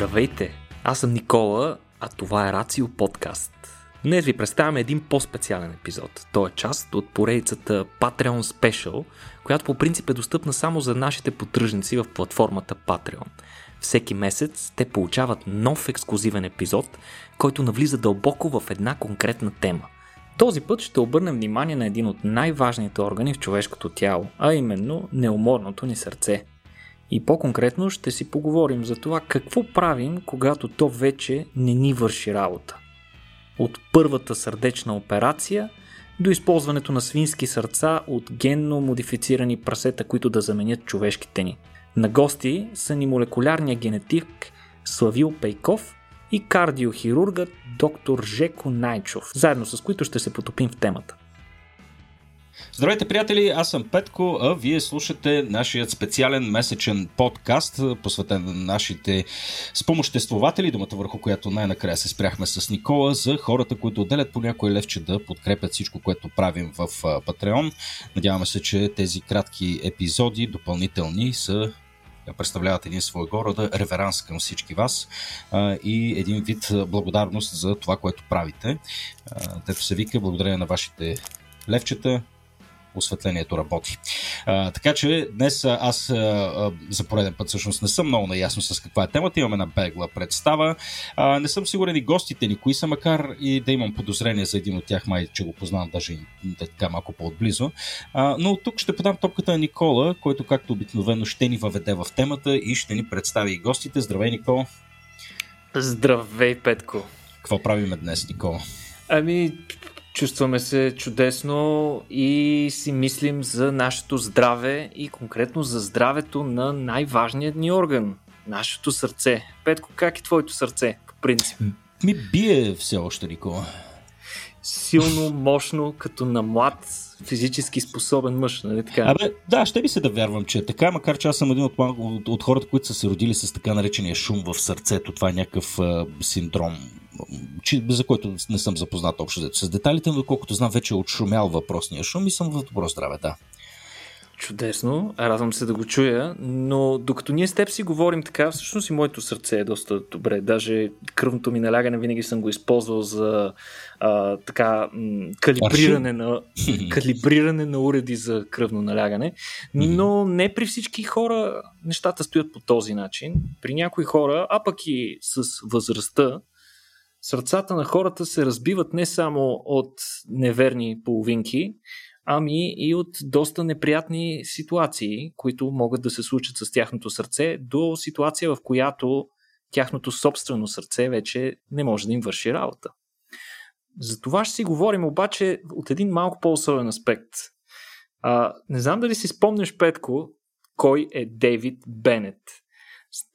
Здравейте! Аз съм Никола, а това е Рацио подкаст. Днес ви представяме един по-специален епизод. Той е част от поредицата Patreon Special, която по принцип е достъпна само за нашите поддръжници в платформата Patreon. Всеки месец те получават нов ексклюзивен епизод, който навлиза дълбоко в една конкретна тема. Този път ще обърнем внимание на един от най-важните органи в човешкото тяло, а именно неуморното ни сърце. И по-конкретно ще си поговорим за това какво правим, когато то вече не ни върши работа. От първата сърдечна операция до използването на свински сърца от генно модифицирани прасета, които да заменят човешките ни. На гости са ни молекулярния генетик Славил Пейков и кардиохирургът доктор Жеко Найчов, заедно с които ще се потопим в темата. Здравейте, приятели! Аз съм Петко, а вие слушате нашият специален месечен подкаст, посветен на нашите спомоществователи, думата върху която най-накрая се спряхме с Никола, за хората, които отделят по някой левче да подкрепят всичко, което правим в Patreon. Надяваме се, че тези кратки епизоди, допълнителни, са представляват един своего рода реверанс към всички вас а, и един вид благодарност за това, което правите. Тето се вика, благодарение на вашите левчета, осветлението работи. А, така че днес аз а, за пореден път всъщност не съм много наясно с каква е темата. Имаме една бегла представа. А, не съм сигурен и гостите ни кои са, макар и да имам подозрение за един от тях, май, че го познавам даже и така малко по-отблизо. А, но тук ще подам топката на Никола, който както обикновено ще ни въведе в темата и ще ни представи и гостите. Здравей, Никола! Здравей, Петко! Какво правиме днес, Никола? Ами, Чувстваме се чудесно и си мислим за нашето здраве и конкретно за здравето на най-важният ни орган нашето сърце. Петко, как е твоето сърце, по принцип? Ми бие все още, Никола. Силно, мощно, като на млад, физически способен мъж, нали така? Абе, да, ще би се да вярвам, че е така, макар че аз съм един от, от, от хората, които са се родили с така наречения шум в сърцето. Това е някакъв а, синдром, че, за който не съм запознат общо с деталите, но доколкото знам, вече е отшумял въпросния шум и съм в добро здраве, да. Чудесно, радвам се да го чуя, но докато ние с теб си говорим така, всъщност и моето сърце е доста добре. Даже кръвното ми налягане винаги съм го използвал за а, така м- калибриране на, калибриране на уреди за кръвно налягане, но не при всички хора нещата стоят по този начин. При някои хора, а пък и с възрастта, сърцата на хората се разбиват не само от неверни половинки, ами и от доста неприятни ситуации, които могат да се случат с тяхното сърце, до ситуация, в която тяхното собствено сърце вече не може да им върши работа. За това ще си говорим обаче от един малко по-особен аспект. А, не знам дали си спомняш, Петко, кой е Дейвид Бенет.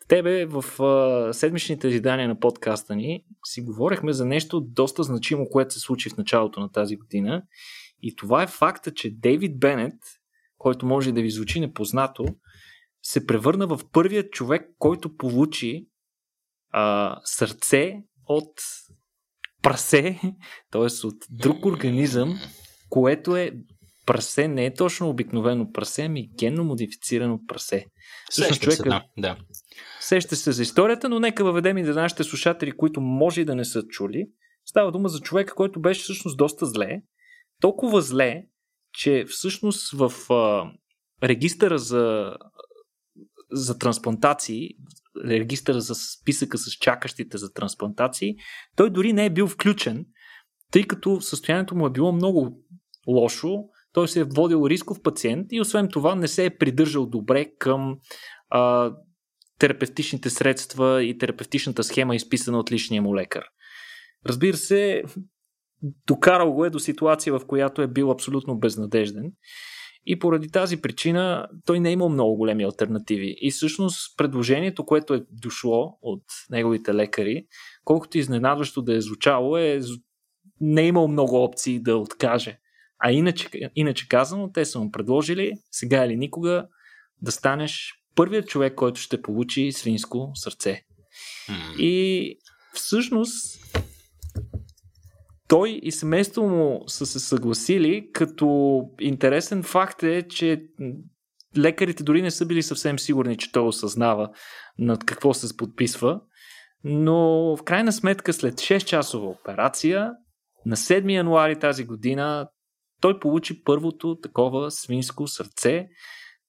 Тебе в а, седмичните издания на подкаста ни си говорихме за нещо доста значимо, което се случи в началото на тази година и това е факта, че Дейвид Бенет, който може да ви звучи непознато, се превърна в първият човек, който получи а, сърце от прасе, т.е. от друг организъм, което е прасе, не е точно обикновено прасе, ами генно модифицирано прасе. Сеща човек, да. Сеща се за историята, но нека въведем и за нашите слушатели, които може и да не са чули. Става дума за човека, който беше всъщност доста зле, толкова зле, че всъщност в а, регистъра за, за трансплантации, регистъра за списъка с чакащите за трансплантации, той дори не е бил включен, тъй като състоянието му е било много лошо, той се е водил рисков пациент и освен това не се е придържал добре към а, терапевтичните средства и терапевтичната схема, изписана от личния му лекар. Разбира се, докарал го е до ситуация, в която е бил абсолютно безнадежден. И поради тази причина той не е имал много големи альтернативи. И всъщност предложението, което е дошло от неговите лекари, колкото изненадващо да е звучало, е не е имал много опции да откаже. А иначе, иначе казано, те са му предложили сега или никога да станеш първият човек, който ще получи свинско сърце. Mm. И всъщност той и семейство му са се съгласили, като интересен факт е, че лекарите дори не са били съвсем сигурни, че той осъзнава над какво се подписва. Но в крайна сметка след 6-часова операция на 7 януари тази година той получи първото такова свинско сърце,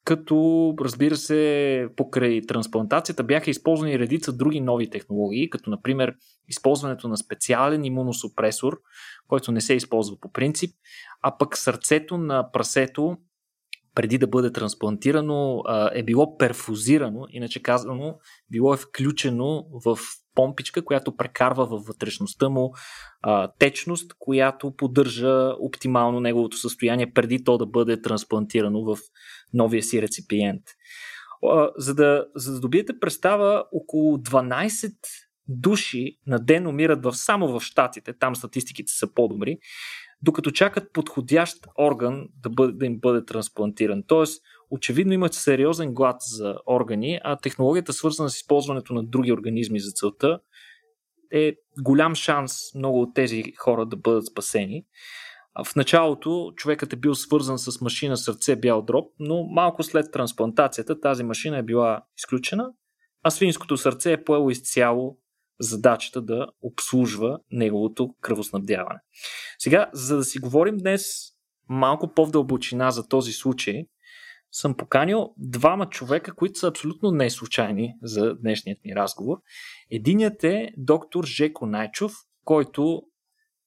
като разбира се покрай трансплантацията бяха използвани редица други нови технологии, като например използването на специален имуносупресор, който не се използва по принцип, а пък сърцето на прасето преди да бъде трансплантирано, е било перфузирано, иначе казано, било е включено в помпичка, която прекарва във вътрешността му течност, която поддържа оптимално неговото състояние преди то да бъде трансплантирано в новия си реципиент. За да, за да добиете представа, около 12 души на ден умират в, само в Штатите, там статистиките са по-добри, докато чакат подходящ орган да, бъде, да им бъде трансплантиран. Тоест, очевидно имат сериозен глад за органи, а технологията, свързана с използването на други организми за целта, е голям шанс много от тези хора да бъдат спасени. В началото човекът е бил свързан с машина сърце бял дроб, но малко след трансплантацията тази машина е била изключена, а свинското сърце е поело изцяло задачата да обслужва неговото кръвоснабдяване. Сега, за да си говорим днес малко по-в за този случай, съм поканил двама човека, които са абсолютно не случайни за днешният ми разговор. Единият е доктор Жеко Найчов, който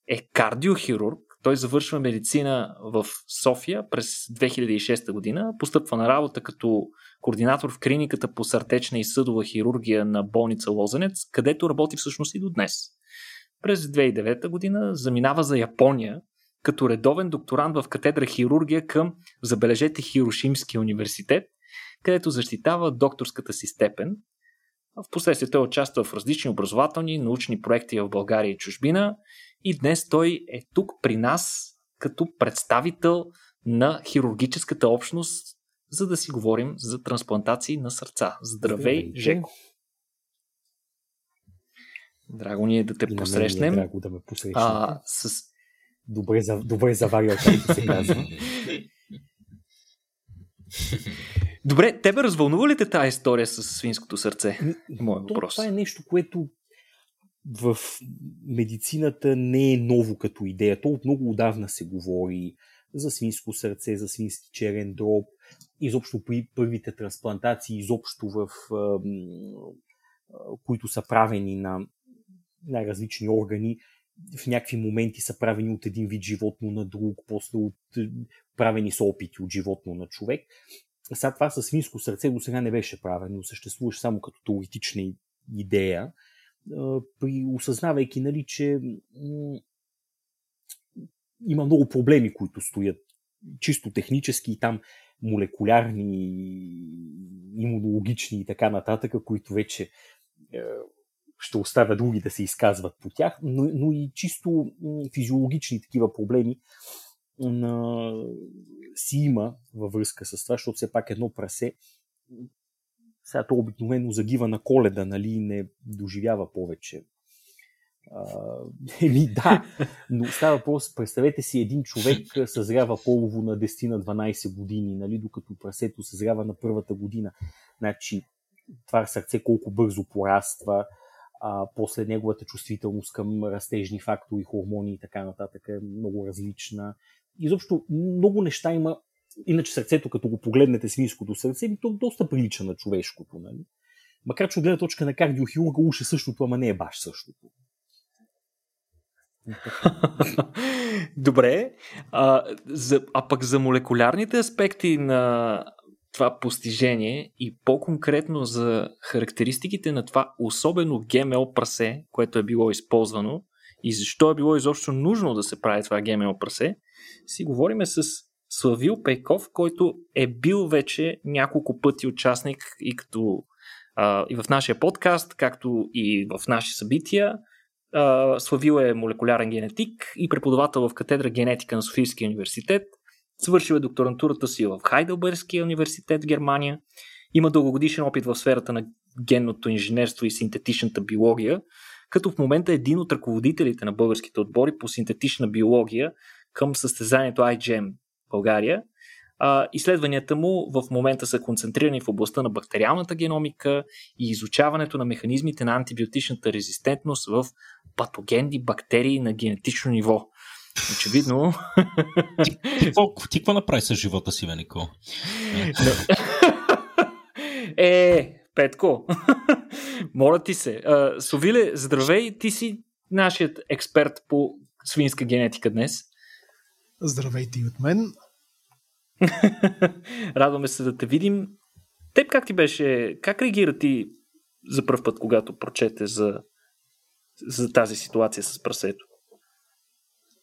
е кардиохирург. Той завършва медицина в София през 2006 година, постъпва на работа като координатор в клиниката по съртечна и съдова хирургия на болница Лозенец, където работи всъщност и до днес. През 2009 година заминава за Япония като редовен докторант в катедра хирургия към, забележете, Хирошимския университет, където защитава докторската си степен. В последствие той участва в различни образователни и научни проекти в България и чужбина и днес той е тук при нас като представител на хирургическата общност за да си говорим за трансплантации на сърца. Здравей, Жеко! Драго ни е да те и посрещнем. Е драго да ме посрещнете. А, с... Добре, за, добре заварил, както се казва. Добре, тебе развълнува ли те тази история с свинското сърце? Моят въпрос. Това е нещо, което в медицината не е ново като идея. То от много отдавна се говори за свинско сърце, за свински черен дроб, изобщо при първите трансплантации, изобщо в които са правени на най-различни органи, в някакви моменти са правени от един вид животно на друг, после от, правени са опити от животно на човек. Сега това със свинско сърце до сега не беше правено, съществуваше само като теоретична идея, при осъзнавайки, нали, че има много проблеми, които стоят чисто технически там молекулярни, имунологични и така нататък, които вече е, ще оставя други да се изказват по тях, но, но и чисто физиологични такива проблеми на, си има във връзка с това, защото все пак едно прасе сега то обикновено загива на коледа, нали, не доживява повече еми да, но става въпрос, представете си един човек съзрява полово на 10 на 12 години, нали, докато прасето съзрява на първата година. Значи, това сърце колко бързо пораства, а, после неговата чувствителност към растежни фактори, хормони и така нататък е много различна. Изобщо много неща има. Иначе сърцето, като го погледнете свинското сърце, то доста прилича на човешкото. Нали? Макар че от гледна точка на кардиохирурга уж е същото, ама не е баш същото. Добре. А, за, а пък за молекулярните аспекти на това постижение и по-конкретно за характеристиките на това особено ГМО прасе, което е било използвано и защо е било изобщо нужно да се прави това ГМО прасе, си говориме с Славил Пейков, който е бил вече няколко пъти участник и като а, и в нашия подкаст, както и в наши събития. Славил е молекулярен генетик и преподавател в катедра генетика на Софийския университет. Свършил е докторантурата си в Хайделбергския университет в Германия. Има дългогодишен опит в сферата на генното инженерство и синтетичната биология, като в момента е един от ръководителите на българските отбори по синтетична биология към състезанието IGM България. а, изследванията му в момента са концентрирани в областта на бактериалната геномика и изучаването на механизмите на антибиотичната резистентност в патогенни бактерии на генетично ниво. Очевидно. Ти, ти какво направи с живота си, Венико? е, Петко, моля ти се. Совиле, здравей, ти си нашият експерт по свинска генетика днес. Здравейте и от мен. Радваме се да те видим. Теб как ти беше, как реагира ти за първ път, когато прочете за, за тази ситуация с прасето?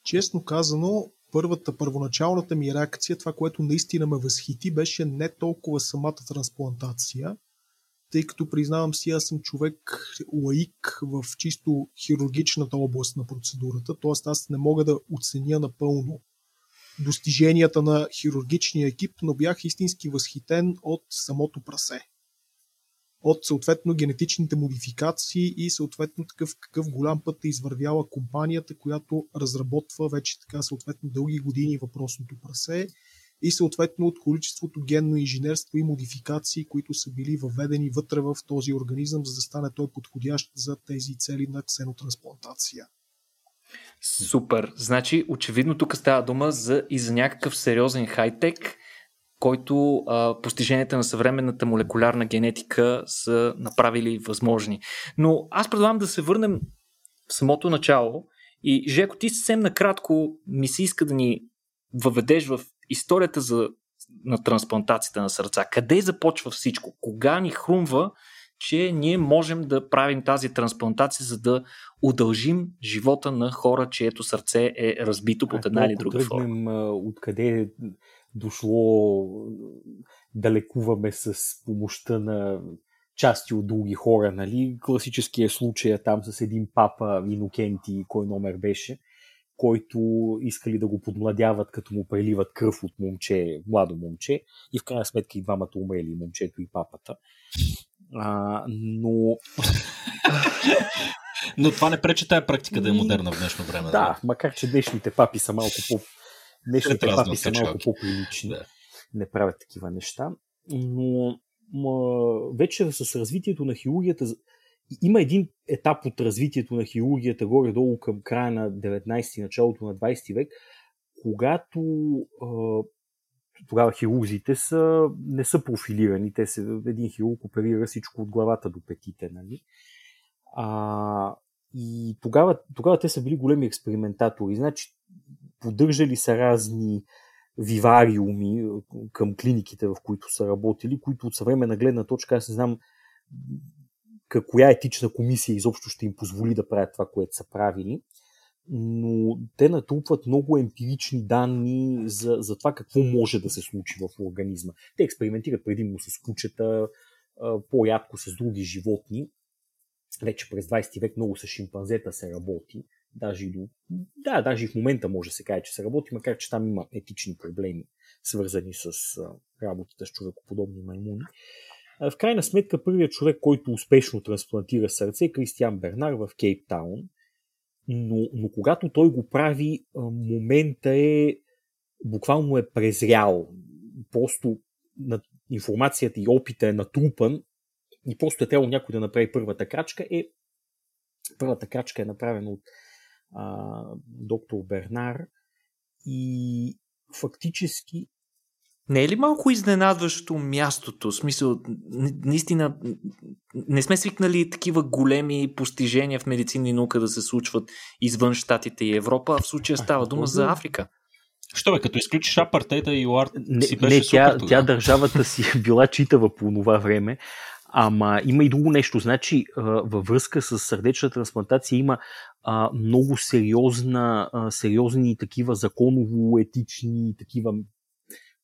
Честно казано, първата, първоначалната ми реакция, това, което наистина ме възхити, беше не толкова самата трансплантация, тъй като признавам си, аз съм човек лаик в чисто хирургичната област на процедурата, т.е. аз не мога да оценя напълно достиженията на хирургичния екип, но бях истински възхитен от самото прасе. От съответно генетичните модификации и съответно такъв какъв голям път е извървяла компанията, която разработва вече така съответно дълги години въпросното прасе и съответно от количеството генно инженерство и модификации, които са били въведени вътре в този организъм, за да стане той подходящ за тези цели на ксенотрансплантация. Супер. Значи, очевидно тук става дума за и за някакъв сериозен хай-тек, който а, постиженията на съвременната молекулярна генетика са направили възможни. Но аз предлагам да се върнем в самото начало и Жеко, ти съвсем накратко ми се иска да ни въведеш в историята за, на трансплантацията на сърца. Къде започва всичко? Кога ни хрумва, че ние можем да правим тази трансплантация, за да удължим живота на хора, чието сърце е разбито под една или друга форма. Откъде е дошло да лекуваме с помощта на части от други хора, нали? Класическия случай е там с един папа Инокенти, кой номер беше, който искали да го подмладяват, като му преливат кръв от момче, младо момче, и в крайна сметка и двамата умрели, момчето и папата. А, но... но това не пречи тая практика да е модерна в днешно време. Да, да, макар че днешните папи са малко по... Днешните папи са малко по-прилични. Да. Не правят такива неща. Но ма, вече с развитието на хирургията има един етап от развитието на хирургията горе-долу към края на 19 началото на 20 век, когато тогава хирурзите са, не са профилирани. Те са, един хирург оперира всичко от главата до петите. Нали? А, и тогава, тогава те са били големи експериментатори. Значи, поддържали са разни вивариуми към клиниките, в които са работили, които от съвременна гледна точка, аз не знам коя етична комисия изобщо ще им позволи да правят това, което са правили но те натрупват много емпирични данни за, за това какво може да се случи в организма. Те експериментират предимно с кучета, по-ядко с други животни. Вече през 20 век много с шимпанзета се работи. Даже и до... Да, даже и в момента може да се каже, че се работи, макар че там има етични проблеми, свързани с работата с човекоподобни маймуни. В крайна сметка, първият човек, който успешно трансплантира сърце е Кристиан Бернар в Кейптаун но, но когато той го прави, момента е буквално е презрял. Просто на информацията и опита е натрупан и просто е трябвало някой да направи първата крачка. Е, първата крачка е направена от а, доктор Бернар и фактически не е ли малко изненадващо мястото? В смисъл, наистина, не сме свикнали такива големи постижения в медицина и наука да се случват извън Штатите и Европа, а в случая става дума за Африка. Що бе, като изключиш апартейта и ЮАР си беше не, тя, супер тя държавата си е била читава по това време, Ама има и друго нещо. Значи, във връзка с сърдечна трансплантация има много сериозна, сериозни такива законово-етични такива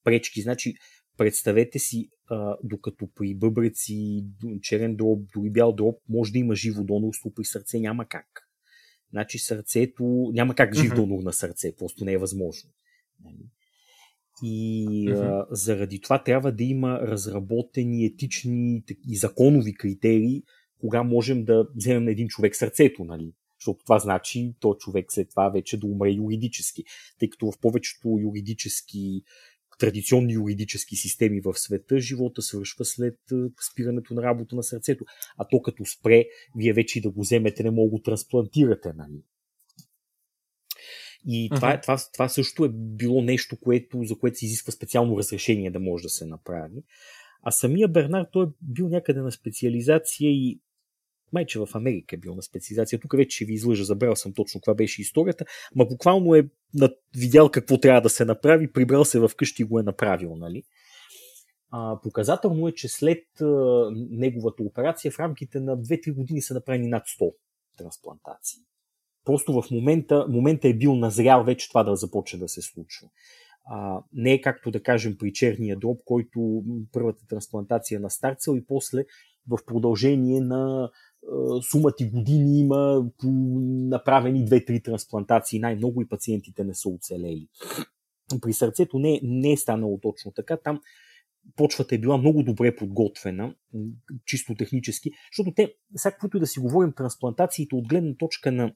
пречки. Значи, представете си, а, докато при бъбреци, черен дроб, дори бял дроб, може да има живо донорство, при сърце няма как. Значи сърцето, няма как жив донор на сърце, просто не е възможно. Нали? И mm-hmm. а, заради това трябва да има разработени етични и законови критерии, кога можем да вземем на един човек сърцето, нали? Защото това значи то човек след това вече да умре юридически. Тъй като в повечето юридически традиционни юридически системи в света, живота свършва след спирането на работа на сърцето. А то като спре, вие вече и да го вземете, не мога да го трансплантирате. Нали? И uh-huh. това, това, това също е било нещо, което, за което се изисква специално разрешение да може да се направи. А самия Бернар, той е бил някъде на специализация и майче в Америка е бил на специализация. Тук вече ще ви излъжа, забрал съм точно каква беше историята, ма буквално е видял какво трябва да се направи, прибрал се в къщи и го е направил, нали? А, показателно е, че след а, неговата операция в рамките на 2-3 години са направени над 100 трансплантации. Просто в момента, момента е бил назрял вече това да започне да се случва. А, не е както да кажем при черния дроб, който първата трансплантация на старцел и после в продължение на сумата и години има направени 2-3 трансплантации, най-много и пациентите не са оцелели. При сърцето не, не е станало точно така. Там почвата е била много добре подготвена, чисто технически, защото те, сега каквото да си говорим, трансплантациите от гледна точка на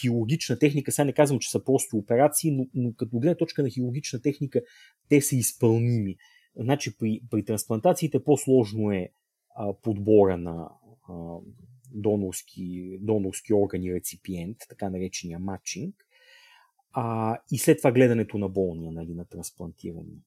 хирургична техника, сега не казвам, че са просто операции, но, но като гледна точка на хирургична техника, те са изпълними. Значи при, при трансплантациите по-сложно е а, подбора на а, донорски, донорски орган и реципиент, така наречения матчинг, а, и след това гледането на болния, нали, на трансплантирани.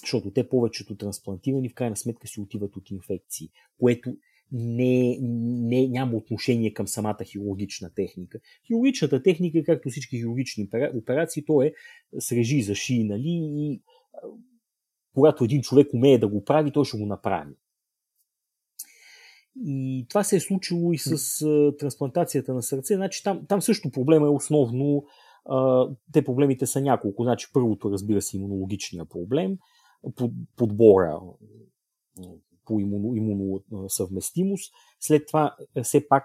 Защото те повечето трансплантирани в крайна сметка си отиват от инфекции, което не, не, няма отношение към самата хирургична техника. Хирургичната техника, както всички хирургични операции, то е срежи заши, нали, и когато един човек умее да го прави, той ще го направи. И това се е случило и с а, трансплантацията на сърце. Значи, там, там също проблема е основно. А, те проблемите са няколко. Значи, първото, разбира се, имунологичния проблем, под, подбора по имуно, имуносъвместимост. След това, все пак,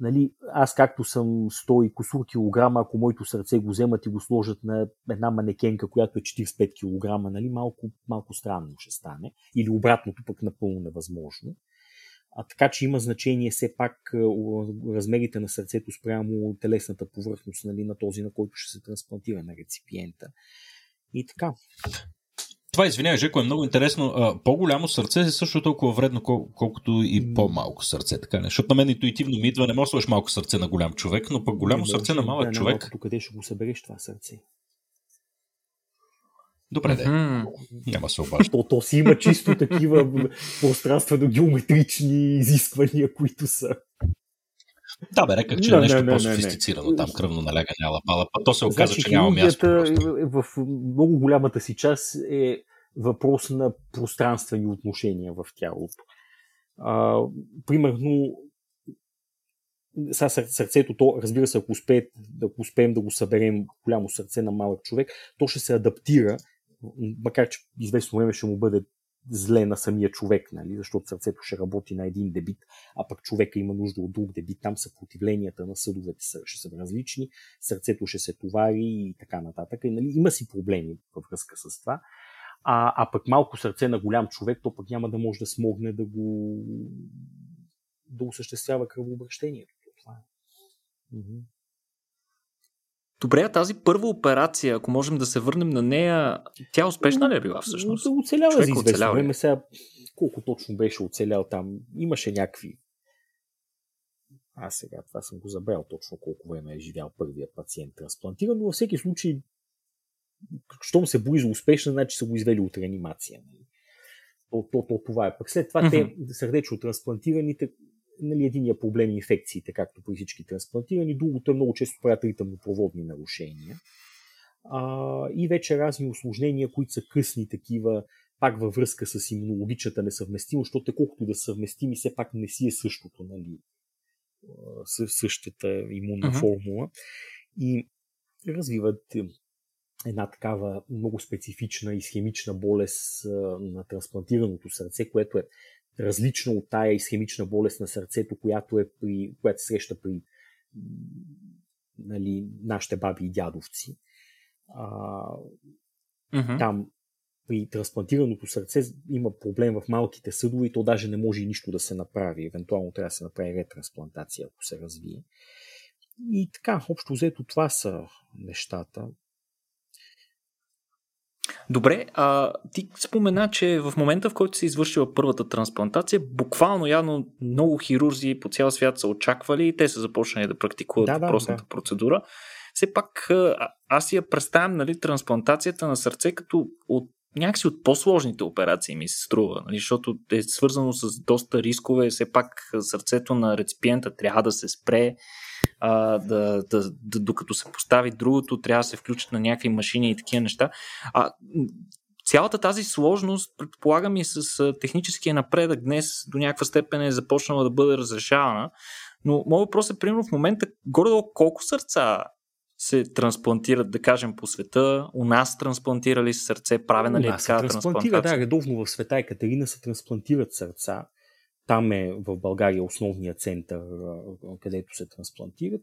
нали, аз както съм 100 и косур килограма, ако моето сърце го вземат и го сложат на една манекенка, която е 45 кг, нали, малко, малко странно ще стане. Или обратното пък напълно невъзможно. А, така че има значение все пак размерите на сърцето спрямо телесната повърхност нали, на този, на който ще се трансплантира на реципиента. И така. Това, извинявай, Жеко, е много интересно. По-голямо сърце е също толкова вредно, кол- колкото и по-малко сърце. Така не? Защото на мен интуитивно ми идва, не може да сложиш малко сърце на голям човек, но пък голямо не, сърце на малък да, човек. Тук къде ще го събереш това сърце? Добре, де. Mm-hmm. Няма се обажда. То, то си има чисто такива пространствено-геометрични изисквания, които са. Да, бе, реках, че не, е нещо не, по-софистицирано не. там, кръвно налягане, ала пала, па то се оказа, значи, че няма място. Просто. В много голямата си част е въпрос на пространствени отношения в тялото. А, примерно, сега сърцето, то, разбира се, ако, успеем, ако успеем да го съберем голямо сърце на малък човек, то ще се адаптира макар че известно време ще му бъде зле на самия човек, нали? защото сърцето ще работи на един дебит, а пък човека има нужда от друг дебит. Там съпротивленията на съдовете ще са различни, сърцето ще се товари и така нататък. И, нали, има си проблеми във връзка с това. А, а пък малко сърце на голям човек, то пък няма да може да смогне да го да осъществява кръвообращението. Това е. Добре, а тази първа операция, ако можем да се върнем на нея, тя успешна ли е била всъщност? Оцеляла за известно време. Сега, колко точно беше оцелял там? Имаше някакви аз сега това съм го забрал точно колко време е живял първият пациент трансплантиран, но във всеки случай, щом се бои за успешна, значи са го извели от реанимация. Нали? То, то, то, това е. Пък след това mm-hmm. те сърдечно трансплантираните нали, единия проблем е инфекциите, както при всички трансплантирани, другото е много често правят ритъмно-проводни нарушения. А, и вече разни осложнения, които са късни такива, пак във връзка с имунологичната несъвместимост, защото колкото да съвместими, все пак не си е същото, нали, същата имунна uh-huh. формула. И развиват една такава много специфична и схемична болест на трансплантираното сърце, което е различна от тая изхемична болест на сърцето, която, е при, която се среща при нали, нашите баби и дядовци. А, uh-huh. Там при трансплантираното сърце има проблем в малките съдове и то даже не може и нищо да се направи. Евентуално трябва да се направи ретрансплантация, ако се развие. И така, общо взето това са нещата. Добре, а ти спомена, че в момента, в който се извършила първата трансплантация, буквално явно много хирурзи по цял свят са очаквали и те са започнали да практикуват да, въпросната да. процедура. Все пак аз я представям нали, трансплантацията на сърце като от някакси от по-сложните операции ми се струва, нали, защото е свързано с доста рискове. Все пак сърцето на реципиента трябва да се спре, а, да, да, да, докато се постави другото, трябва да се включат на някакви машини и такива неща. А, цялата тази сложност, предполагам и с техническия напредък днес до някаква степен е започнала да бъде разрешавана. Но моят въпрос е, примерно в момента, горе-долу колко сърца се трансплантират, да кажем, по света. У нас трансплантирали сърце, правена ли е така трансплантация? Да, редовно в света Екатерина се трансплантират сърца. Там е в България основният център, където се трансплантират.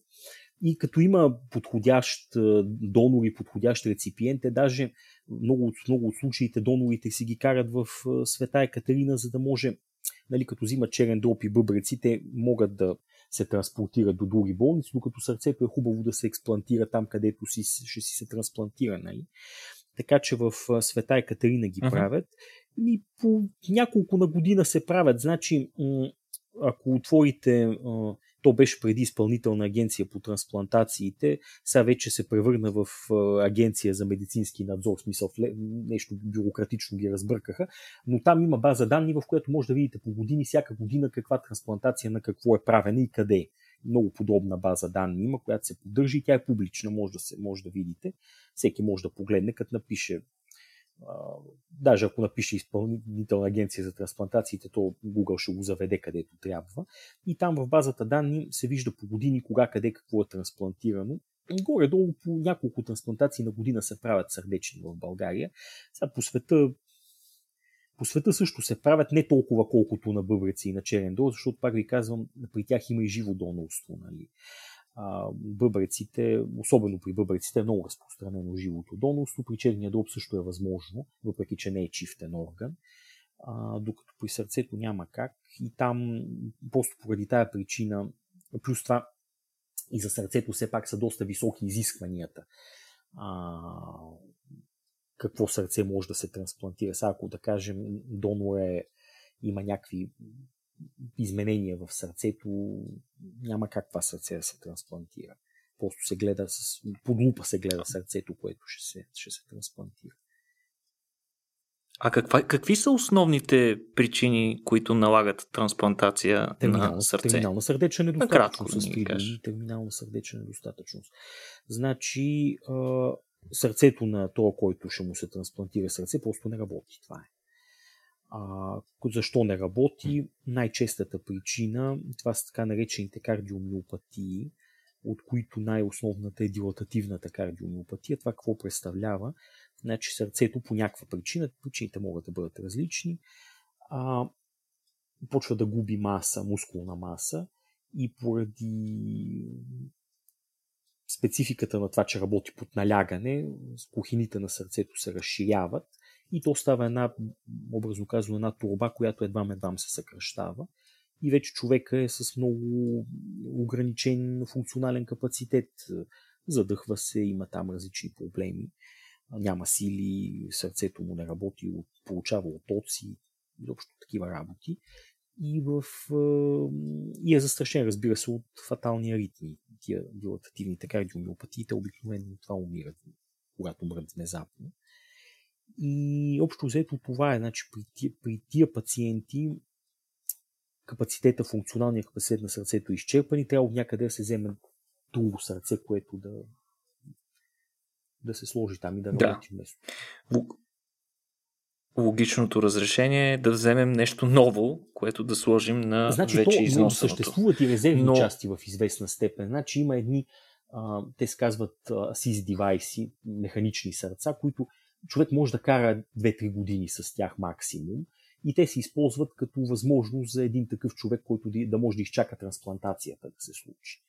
И като има подходящ донор и подходящ реципиент, е даже много от, много от случаите донорите си ги карат в света Екатерина, за да може, нали, като взимат черен дроб и бъбреци, те могат да се транспортират до други болници, докато сърцето е хубаво да се експлантира там, където си, ще си се трансплантира. Нали? Така че в света Екатерина ги uh-huh. правят. И по няколко на година се правят. Значи, ако отворите то беше преди изпълнителна агенция по трансплантациите, сега вече се превърна в агенция за медицински надзор, в смисъл нещо бюрократично ги разбъркаха, но там има база данни, в която може да видите по години, всяка година каква трансплантация на какво е правена и къде. Много подобна база данни има, която се поддържа и тя е публична, може да, се, може да видите. Всеки може да погледне, като напише даже ако напише изпълнителна агенция за трансплантациите, то Google ще го заведе където трябва. И там в базата данни се вижда по години кога, къде, какво е трансплантирано. Горе-долу по няколко трансплантации на година се правят сърдечни в България. Сега по света по света също се правят не толкова колкото на бъбреци и на черен дроб, защото пак ви казвам, при тях има и живо донорство. Нали а, бъбреците, особено при бъбреците е много разпространено живото донорство, при черния дроб също е възможно, въпреки че не е чифтен орган, а, докато при сърцето няма как и там просто поради тая причина, плюс това и за сърцето все пак са доста високи изискванията. А, какво сърце може да се трансплантира. Сега, ако да кажем, донор е, има някакви изменения в сърцето, няма как това сърце да се трансплантира. Просто се гледа с... под лупа се гледа сърцето, което ще се, ще се трансплантира. А каква, какви са основните причини, които налагат трансплантация терминална, на сърце? Терминална сърдечна недостатъчност. Накратко, да терминална сърдечна недостатъчност. Значи, сърцето на това, който ще му се трансплантира сърце, просто не работи. Това е. А, защо не работи? Най-честата причина, това са така наречените кардиомиопатии, от които най-основната е дилатативната кардиомиопатия. Това какво представлява? Значи сърцето по някаква причина, причините могат да бъдат различни, а, почва да губи маса, мускулна маса и поради спецификата на това, че работи под налягане, кухините на сърцето се разширяват и то става една, образно казано, една турба, която едва едва се съкръщава и вече човека е с много ограничен функционален капацитет. Задъхва се, има там различни проблеми, няма сили, сърцето му не работи, получава отоци, изобщо такива работи. И, в, и е застрашен, разбира се, от фатални аритми. Тия дилатативните кардиомиопатиите обикновено това умират, когато умрат внезапно. И общо взето това е, значи при тия, при тия пациенти капацитета, функционалния капацитет на сърцето е изчерпан и трябва някъде да се вземе друго сърце, което да, да се сложи там и да работи да. вместо. Логичното разрешение е да вземем нещо ново, което да сложим на значи, вече то, износеното. Съществуват и резервни но... части в известна степен. Значи има едни, а, те се казват assist девайси, механични сърца, които човек може да кара 2-3 години с тях максимум и те се използват като възможност за един такъв човек, който да може да изчака трансплантацията да се случи.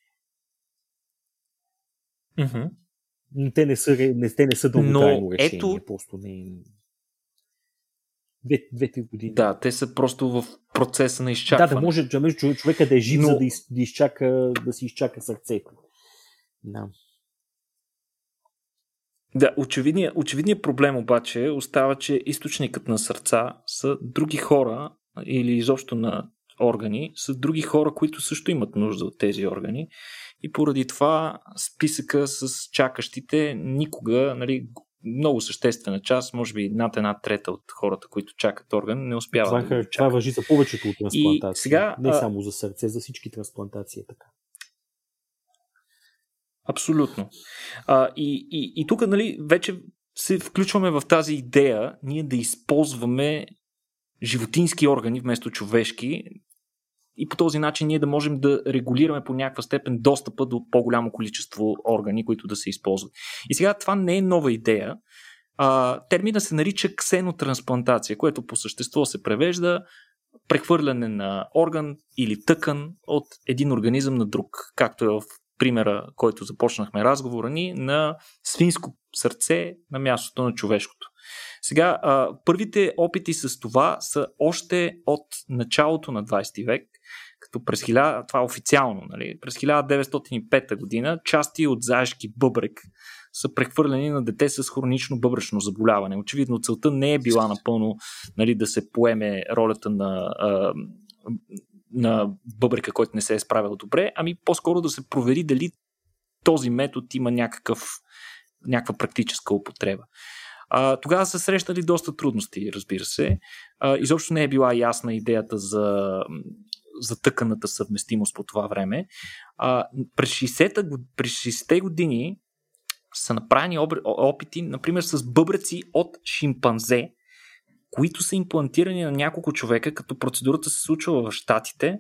Mm-hmm. Но те не са, не, те не са дълготрайно Но решение, ето... просто не две, две-три години. Да, те са просто в процеса на изчакване. Да, да може да, човека да е жив, Но... за да, из, да, изчака, да си изчака сърцето. Да. Да, очевидният, очевидният проблем обаче остава, че източникът на сърца са други хора или изобщо на органи, са други хора, които също имат нужда от тези органи. И поради това списъка с чакащите никога, нали, много съществена част, може би над една трета от хората, които чакат орган, не успяват това, да го това въжи за повечето от трансплантации. сега, не само за сърце, за всички трансплантации е така. Абсолютно. А, и, и, и тук, нали, вече се включваме в тази идея ние да използваме животински органи вместо човешки и по този начин ние да можем да регулираме по някаква степен достъпа до по-голямо количество органи, които да се използват. И сега това не е нова идея. А, термина се нарича ксенотрансплантация, което по същество се превежда прехвърляне на орган или тъкан от един организъм на друг, както е в примера, който започнахме разговора ни, на свинско сърце на мястото на човешкото. Сега, първите опити с това са още от началото на 20 век, като през 1000, това е официално, нали, през 1905 година части от заешки бъбрек са прехвърлени на дете с хронично бъбречно заболяване. Очевидно целта не е била напълно нали, да се поеме ролята на, на бъбрека, който не се е справил добре, ами по-скоро да се провери дали този метод има някакъв, някаква практическа употреба. А, тогава са срещали доста трудности, разбира се. А, изобщо не е била ясна идеята за, за тъканата съвместимост по това време. А, през 60-те, през 60-те години са направени опити, например, с бъбреци от шимпанзе, които са имплантирани на няколко човека, като процедурата се случва в Штатите.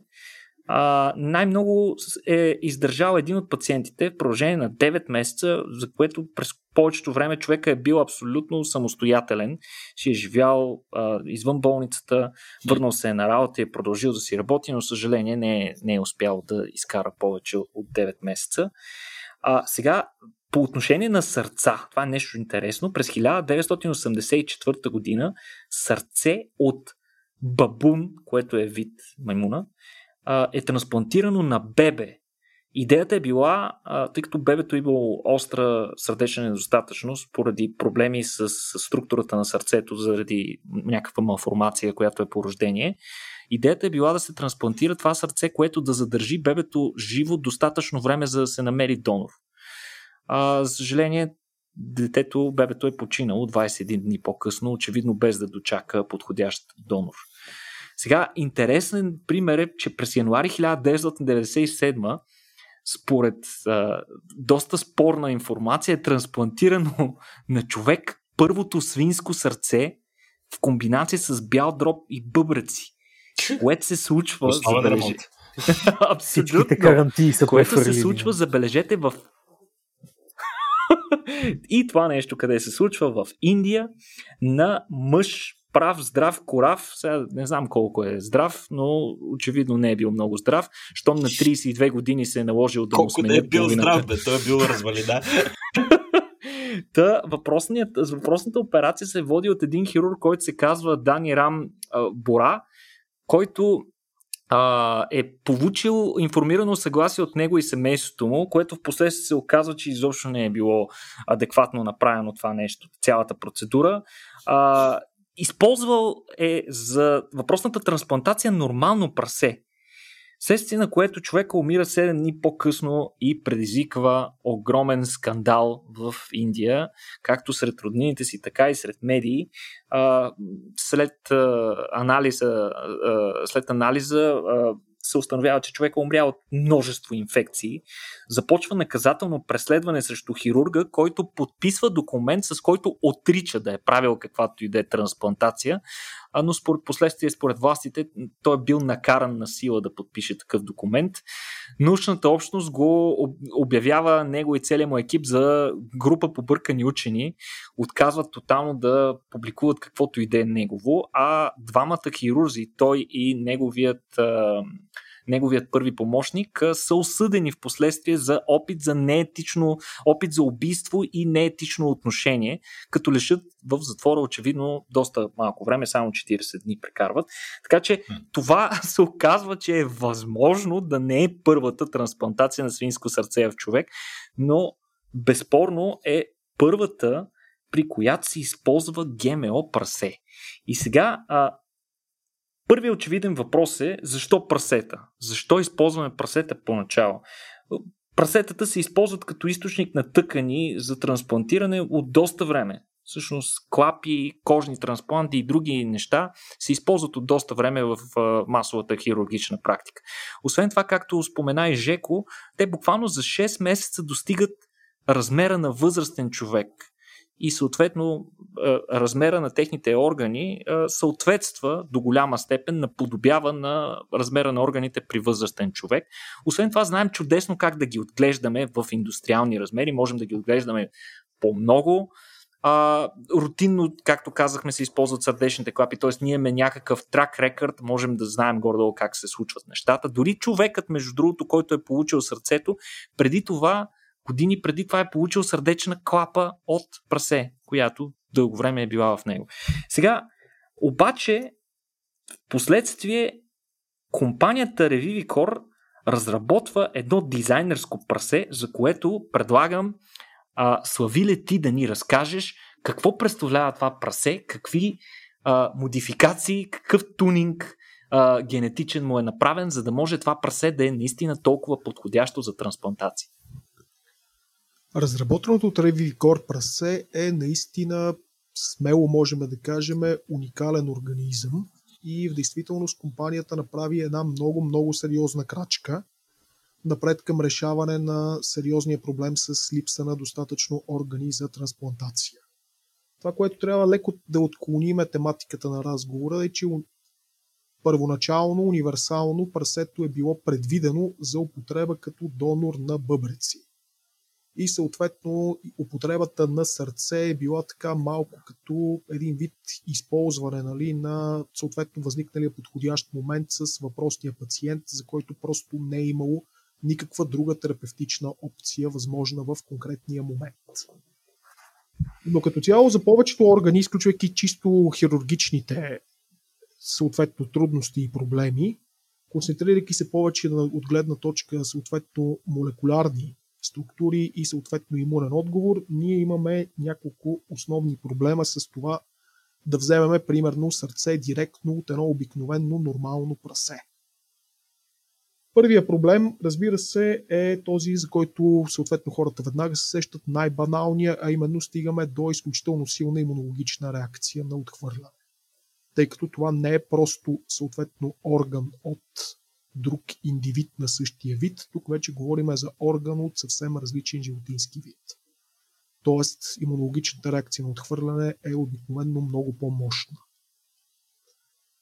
А, най-много е издържал един от пациентите в продължение на 9 месеца, за което през повечето време човека е бил абсолютно самостоятелен. Си е живял а, извън болницата, върнал се е на работа и е продължил да си работи, но съжаление не е, не е успял да изкара повече от 9 месеца. А, сега, по отношение на сърца, това е нещо интересно. През 1984 година сърце от бабун, което е вид маймуна, е трансплантирано на бебе. Идеята е била, тъй като бебето е имало остра сърдечна недостатъчност поради проблеми с, структурата на сърцето заради някаква малформация, която е по рождение, идеята е била да се трансплантира това сърце, което да задържи бебето живо достатъчно време, за да се намери донор. А, за съжаление, детето, бебето е починало 21 дни по-късно, очевидно без да дочака подходящ донор. Сега, интересен пример е, че през януари 1997 според а, доста спорна информация е трансплантирано на човек първото свинско сърце в комбинация с бял дроб и бъбреци. Което се случва, Основен забележете. Всичките Абсолютно. карантии са Което се случва, забележете, в и това нещо къде се случва в Индия на мъж прав, здрав, корав. Сега не знам колко е здрав, но очевидно не е бил много здрав. Щом на 32 години се е наложил да му Колко не смени е бил половината. здрав, бе, той е бил развалина. Та, въпросният, въпросната операция се води от един хирург, който се казва Дани Рам а, Бора, който е получил информирано съгласие от него и семейството му, което в последствие се оказва, че изобщо не е било адекватно направено това нещо, цялата процедура. А, използвал е за въпросната трансплантация нормално прасе. Следствие на което човека умира 7 дни по-късно и предизвиква огромен скандал в Индия, както сред роднините си, така и сред медии. След, анализа, след анализа се установява, че човека умря от множество инфекции. Започва наказателно преследване срещу хирурга, който подписва документ, с който отрича да е правил каквато и да е трансплантация, но според последствие, според властите, той е бил накаран на сила да подпише такъв документ. Научната общност го обявява него и целият му екип за група побъркани учени, отказват тотално да публикуват каквото и да е негово, а двамата хирурзи, той и неговият неговият първи помощник, са осъдени в последствие за опит за неетично, опит за убийство и неетично отношение, като лишат в затвора очевидно доста малко време, само 40 дни прекарват. Така че това се оказва, че е възможно да не е първата трансплантация на свинско сърце в човек, но безспорно е първата, при която се използва ГМО прасе. И сега а, първият очевиден въпрос е защо прасета? Защо използваме прасета поначало? Прасетата се използват като източник на тъкани за трансплантиране от доста време. Всъщност клапи, кожни транспланти и други неща се използват от доста време в масовата хирургична практика. Освен това, както спомена и Жеко, те буквално за 6 месеца достигат размера на възрастен човек и съответно размера на техните органи съответства до голяма степен, наподобява на размера на органите при възрастен човек. Освен това, знаем чудесно как да ги отглеждаме в индустриални размери, можем да ги отглеждаме по-много. А, рутинно, както казахме, се използват сърдечните клапи, т.е. ние имаме някакъв трак рекърд, можем да знаем горе-долу как се случват нещата. Дори човекът, между другото, който е получил сърцето, преди това години преди това е получил сърдечна клапа от прасе, която дълго време е била в него. Сега, обаче, в последствие, компанията Revivicor разработва едно дизайнерско прасе, за което предлагам а, Славиле ти да ни разкажеш какво представлява това прасе, какви а, модификации, какъв тунинг а, генетичен му е направен, за да може това прасе да е наистина толкова подходящо за трансплантация. Разработеното от Revicor прасе е наистина смело можем да кажем уникален организъм и в действителност компанията направи една много, много сериозна крачка напред към решаване на сериозния проблем с липса на достатъчно органи за трансплантация. Това, което трябва леко да отклониме тематиката на разговора е, че първоначално, универсално прасето е било предвидено за употреба като донор на бъбреци и съответно употребата на сърце е била така малко като един вид използване нали, на съответно възникналия подходящ момент с въпросния пациент, за който просто не е имало никаква друга терапевтична опция възможна в конкретния момент. Но като цяло за повечето органи, изключвайки чисто хирургичните съответно трудности и проблеми, концентрирайки се повече от гледна точка съответно молекулярни структури и съответно имунен отговор, ние имаме няколко основни проблема с това да вземеме примерно сърце директно от едно обикновено нормално прасе. Първия проблем, разбира се, е този, за който съответно хората веднага се сещат най-баналния, а именно стигаме до изключително силна имунологична реакция на отхвърляне. Тъй като това не е просто съответно орган от друг индивид на същия вид. Тук вече говорим за орган от съвсем различен животински вид. Тоест, имунологичната реакция на отхвърляне е обикновено много по-мощна.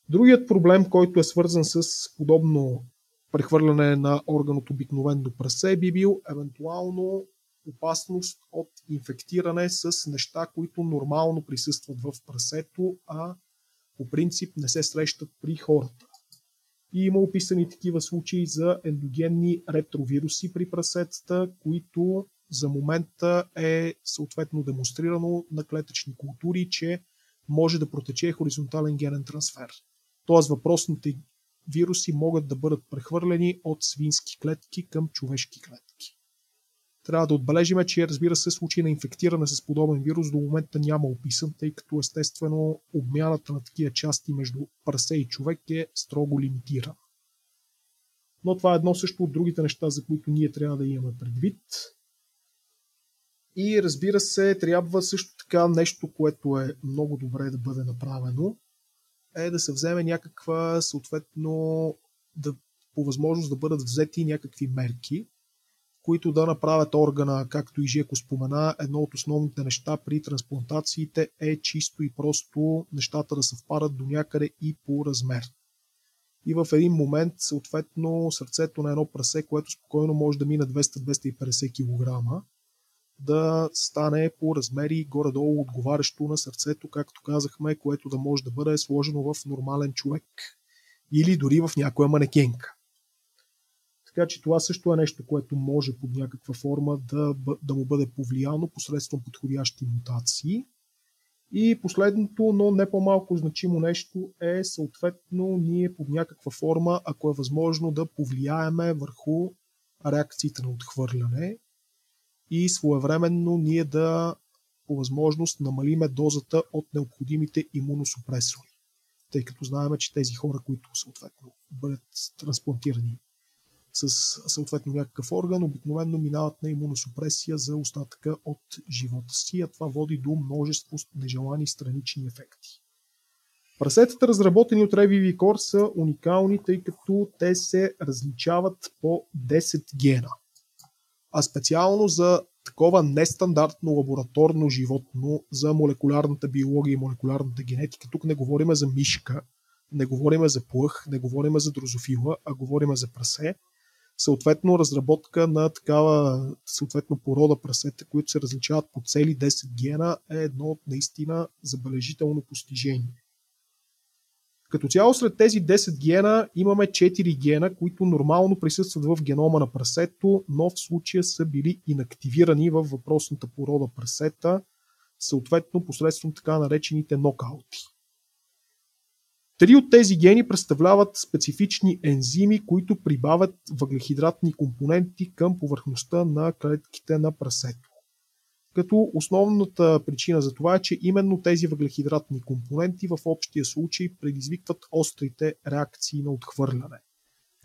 Другият проблем, който е свързан с подобно прехвърляне на орган от обикновено прасе, би бил евентуално опасност от инфектиране с неща, които нормално присъстват в прасето, а по принцип не се срещат при хората. И има описани такива случаи за ендогенни ретровируси при прасетата, които за момента е съответно демонстрирано на клетъчни култури, че може да протече хоризонтален генен трансфер. Тоест въпросните вируси могат да бъдат прехвърлени от свински клетки към човешки клетки. Трябва да отбележим, че разбира се случай на инфектиране с подобен вирус до момента няма описан, тъй като естествено обмяната на такива части между прасе и човек е строго лимитирана. Но това е едно също от другите неща, за които ние трябва да имаме предвид. И разбира се, трябва също така нещо, което е много добре да бъде направено, е да се вземе някаква, съответно, да, по възможност да бъдат взети някакви мерки, които да направят органа, както и Жеко спомена, едно от основните неща при трансплантациите е чисто и просто нещата да съвпадат до някъде и по размер. И в един момент, съответно, сърцето на едно прасе, което спокойно може да мине 200-250 кг, да стане по размери горе-долу отговарящо на сърцето, както казахме, което да може да бъде сложено в нормален човек или дори в някоя манекенка. Така че това също е нещо, което може под някаква форма да, да му бъде повлияно посредством подходящи мутации. И последното, но не по-малко значимо нещо е съответно ние под някаква форма, ако е възможно да повлияеме върху реакциите на отхвърляне и своевременно ние да по възможност намалиме дозата от необходимите имуносупресори. Тъй като знаем, че тези хора, които съответно бъдат трансплантирани с съответно някакъв орган, обикновено минават на имуносупресия за остатъка от живота си, а това води до множество нежелани странични ефекти. Прасетата, разработени от Revivicor, са уникални, тъй като те се различават по 10 гена. А специално за такова нестандартно лабораторно животно за молекулярната биология и молекулярната генетика, тук не говорим за мишка, не говорим за плъх, не говорим за дрозофила, а говорим за прасе. Съответно, разработка на такава съответно порода прасета, които се различават по цели 10 гена, е едно от наистина забележително постижение. Като цяло сред тези 10 гена имаме 4 гена, които нормално присъстват в генома на прасето, но в случая са били инактивирани във въпросната порода прасета, съответно посредством така наречените нокаути. Три от тези гени представляват специфични ензими, които прибавят въглехидратни компоненти към повърхността на клетките на прасето като основната причина за това е, че именно тези въглехидратни компоненти в общия случай предизвикват острите реакции на отхвърляне.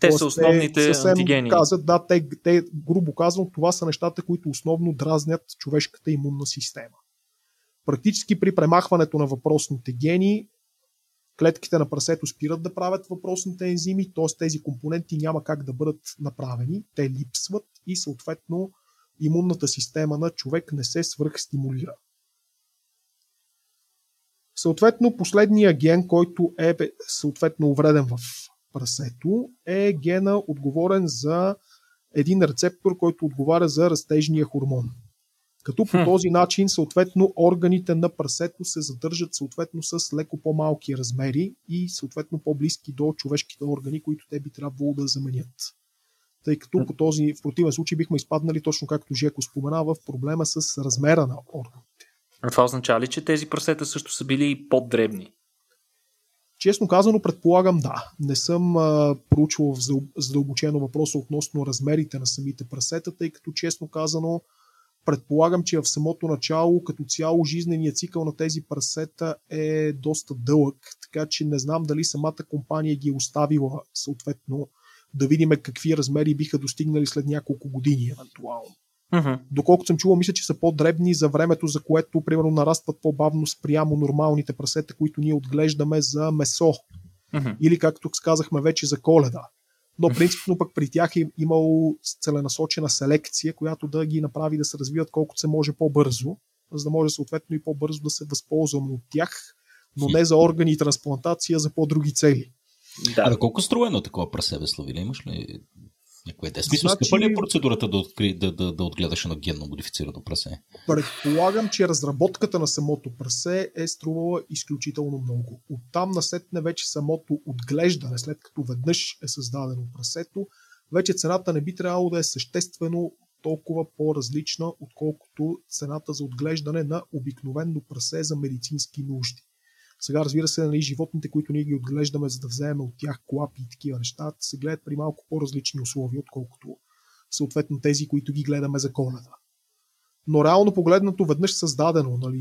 Те Тоест, са основните те антигени. Казват, да, те, те, грубо казвам, това са нещата, които основно дразнят човешката имунна система. Практически при премахването на въпросните гени, клетките на прасето спират да правят въпросните ензими, т.е. тези компоненти няма как да бъдат направени, те липсват и съответно имунната система на човек не се свръхстимулира. Съответно, последния ген, който е съответно увреден в прасето, е гена отговорен за един рецептор, който отговаря за растежния хормон. Като по този начин, съответно, органите на прасето се задържат съответно с леко по-малки размери и съответно по-близки до човешките органи, които те би трябвало да заменят тъй като по този, в противен случай бихме изпаднали, точно както Жеко спомена, в проблема с размера на органите. А това означава ли, че тези прасета също са били по-дребни? Честно казано, предполагам да. Не съм а, проучвал задълбочено въпроса относно размерите на самите прасета, тъй като честно казано, предполагам, че в самото начало, като цяло, жизненият цикъл на тези прасета е доста дълъг, така че не знам дали самата компания ги е оставила съответно да видим какви размери биха достигнали след няколко години, евентуално. Uh-huh. Доколкото съм чувал, мисля, че са по-дребни за времето, за което, примерно, нарастват по-бавно спрямо нормалните прасета, които ние отглеждаме за месо. Uh-huh. Или, както казахме вече, за коледа. Но принципно пък при тях е имало целенасочена селекция, която да ги направи да се развиват колкото се може по-бързо, за да може съответно и по-бързо да се възползваме от тях, но не за органи и трансплантация, за по-други цели. Да. А колко струва едно такова прасе, Славили? Имаш ли някоя идея? Смисъл, значи... скъпа ли е процедурата да, откри, да, да, да отгледаш едно генно модифицирано прасе? Предполагам, че разработката на самото прасе е струвала изключително много. Оттам насетне вече самото отглеждане, след като веднъж е създадено прасето, вече цената не би трябвало да е съществено толкова по-различна, отколкото цената за отглеждане на обикновено прасе за медицински нужди. Сега, разбира се, нали, животните, които ние ги отглеждаме, за да вземем от тях клапи и такива неща, се гледат при малко по-различни условия, отколкото съответно тези, които ги гледаме за коледа. Но реално погледнато, веднъж създадено нали,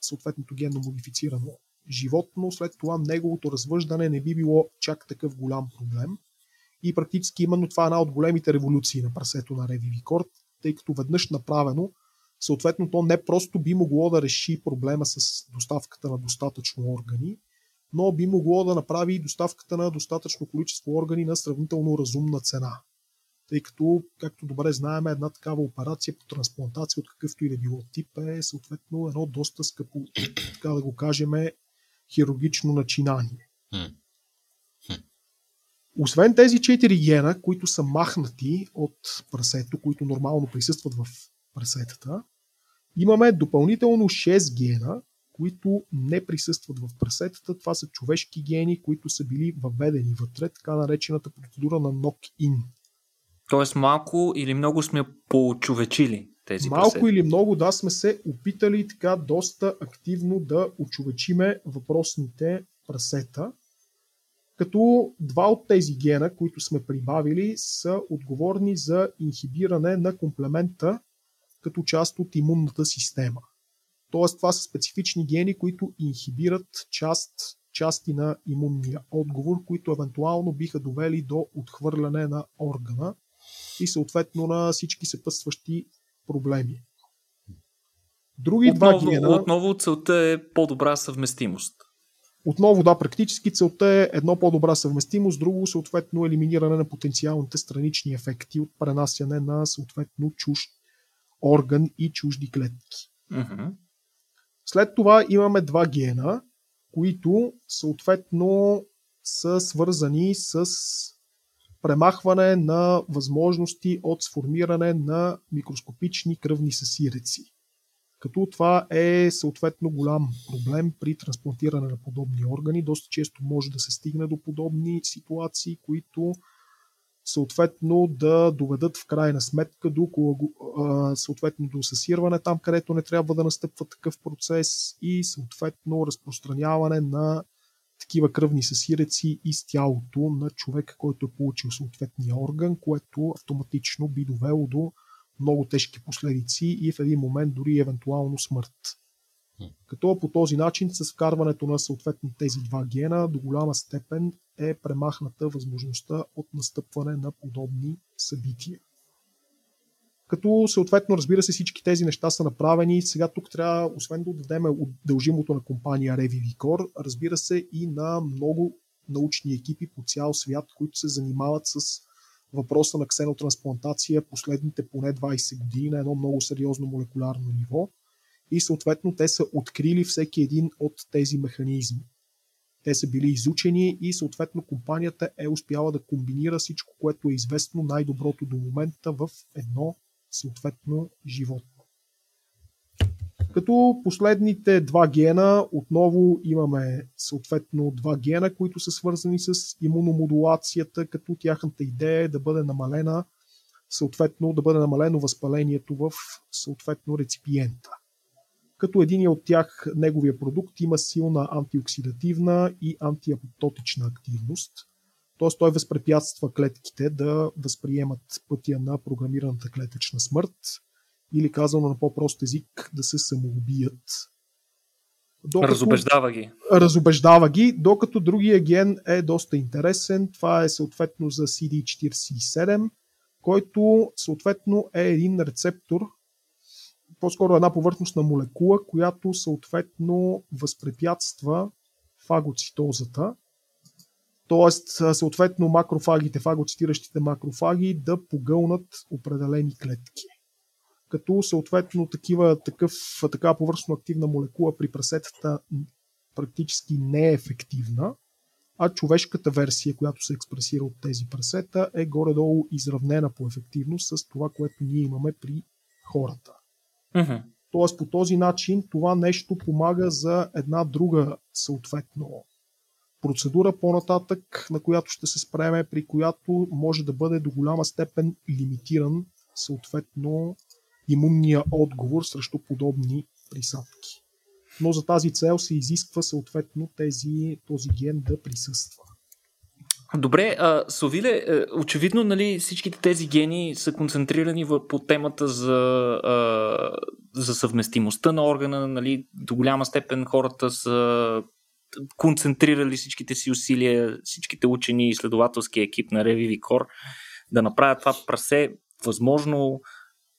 съответното генно модифицирано животно, след това неговото развъждане не би било чак такъв голям проблем. И практически именно това е една от големите революции на прасето на Ревивикорд, тъй като веднъж направено, съответно то не просто би могло да реши проблема с доставката на достатъчно органи, но би могло да направи доставката на достатъчно количество органи на сравнително разумна цена. Тъй като, както добре знаем, една такава операция по трансплантация от какъвто и да било тип е съответно едно доста скъпо, така да го кажем, хирургично начинание. Освен тези четири гена, които са махнати от прасето, които нормално присъстват в прасетата, имаме допълнително 6 гена, които не присъстват в прасетата. Това са човешки гени, които са били въведени вътре, така наречената процедура на knock-in. Тоест малко или много сме почовечили тези Малко прасета. или много, да, сме се опитали така доста активно да очовечиме въпросните прасета. Като два от тези гена, които сме прибавили, са отговорни за инхибиране на комплемента като част от имунната система. Тоест, това са специфични гени, които инхибират част, части на имунния отговор, които евентуално биха довели до отхвърляне на органа и съответно на всички съпътстващи проблеми. Други отново, два гена... Отново целта е по-добра съвместимост. Отново, да, практически целта е едно по-добра съвместимост, друго съответно елиминиране на потенциалните странични ефекти от пренасяне на съответно чужд орган и чужди клетки. След това имаме два гена, които съответно са свързани с премахване на възможности от сформиране на микроскопични кръвни съсиреци. Като това е съответно голям проблем при трансплантиране на подобни органи. Доста често може да се стигне до подобни ситуации, които съответно да доведат в крайна сметка до, съответно до съсирване там, където не трябва да настъпва такъв процес и съответно разпространяване на такива кръвни съсиреци из тялото на човека, който е получил съответния орган, което автоматично би довело до много тежки последици и в един момент дори евентуално смърт. Като по този начин с вкарването на съответно тези два гена до голяма степен е премахната възможността от настъпване на подобни събития. Като съответно, разбира се, всички тези неща са направени. Сега тук трябва, освен да отдадем дължимото на компания Revivicor, разбира се и на много научни екипи по цял свят, които се занимават с въпроса на ксенотрансплантация последните поне 20 години на едно много сериозно молекулярно ниво и съответно те са открили всеки един от тези механизми. Те са били изучени и съответно компанията е успяла да комбинира всичко, което е известно най-доброто до момента в едно съответно животно. Като последните два гена, отново имаме съответно два гена, които са свързани с имуномодулацията, като тяхната идея е да бъде намалена съответно да бъде намалено възпалението в съответно реципиента. Като един от тях, неговия продукт, има силна антиоксидативна и антиапоптотична активност, т.е. той възпрепятства клетките да възприемат пътя на програмираната клетъчна смърт, или казано на по-прост език, да се самоубият. Докато, разобеждава ги. Разобеждава ги, докато другия ген е доста интересен. Това е съответно за CD47, който съответно е един рецептор, по-скоро една повърхностна молекула, която съответно възпрепятства фагоцитозата, т.е. съответно макрофагите, фагоцитиращите макрофаги да погълнат определени клетки като съответно такива, такъв, така повърхностно активна молекула при прасетата практически не е ефективна, а човешката версия, която се експресира от тези прасета, е горе-долу изравнена по ефективност с това, което ние имаме при хората. Uh-huh. Тоест по този начин това нещо помага за една друга съответно процедура по-нататък, на която ще се спреме, при която може да бъде до голяма степен лимитиран съответно имунния отговор срещу подобни присадки. Но за тази цел се изисква съответно тези, този ген да присъства. Добре, а, Совиле, е, очевидно нали, всичките тези гени са концентрирани по темата за, а, за съвместимостта на органа. Нали, до голяма степен хората са концентрирали всичките си усилия, всичките учени и изследователски екип на Revivicor да направят това прасе възможно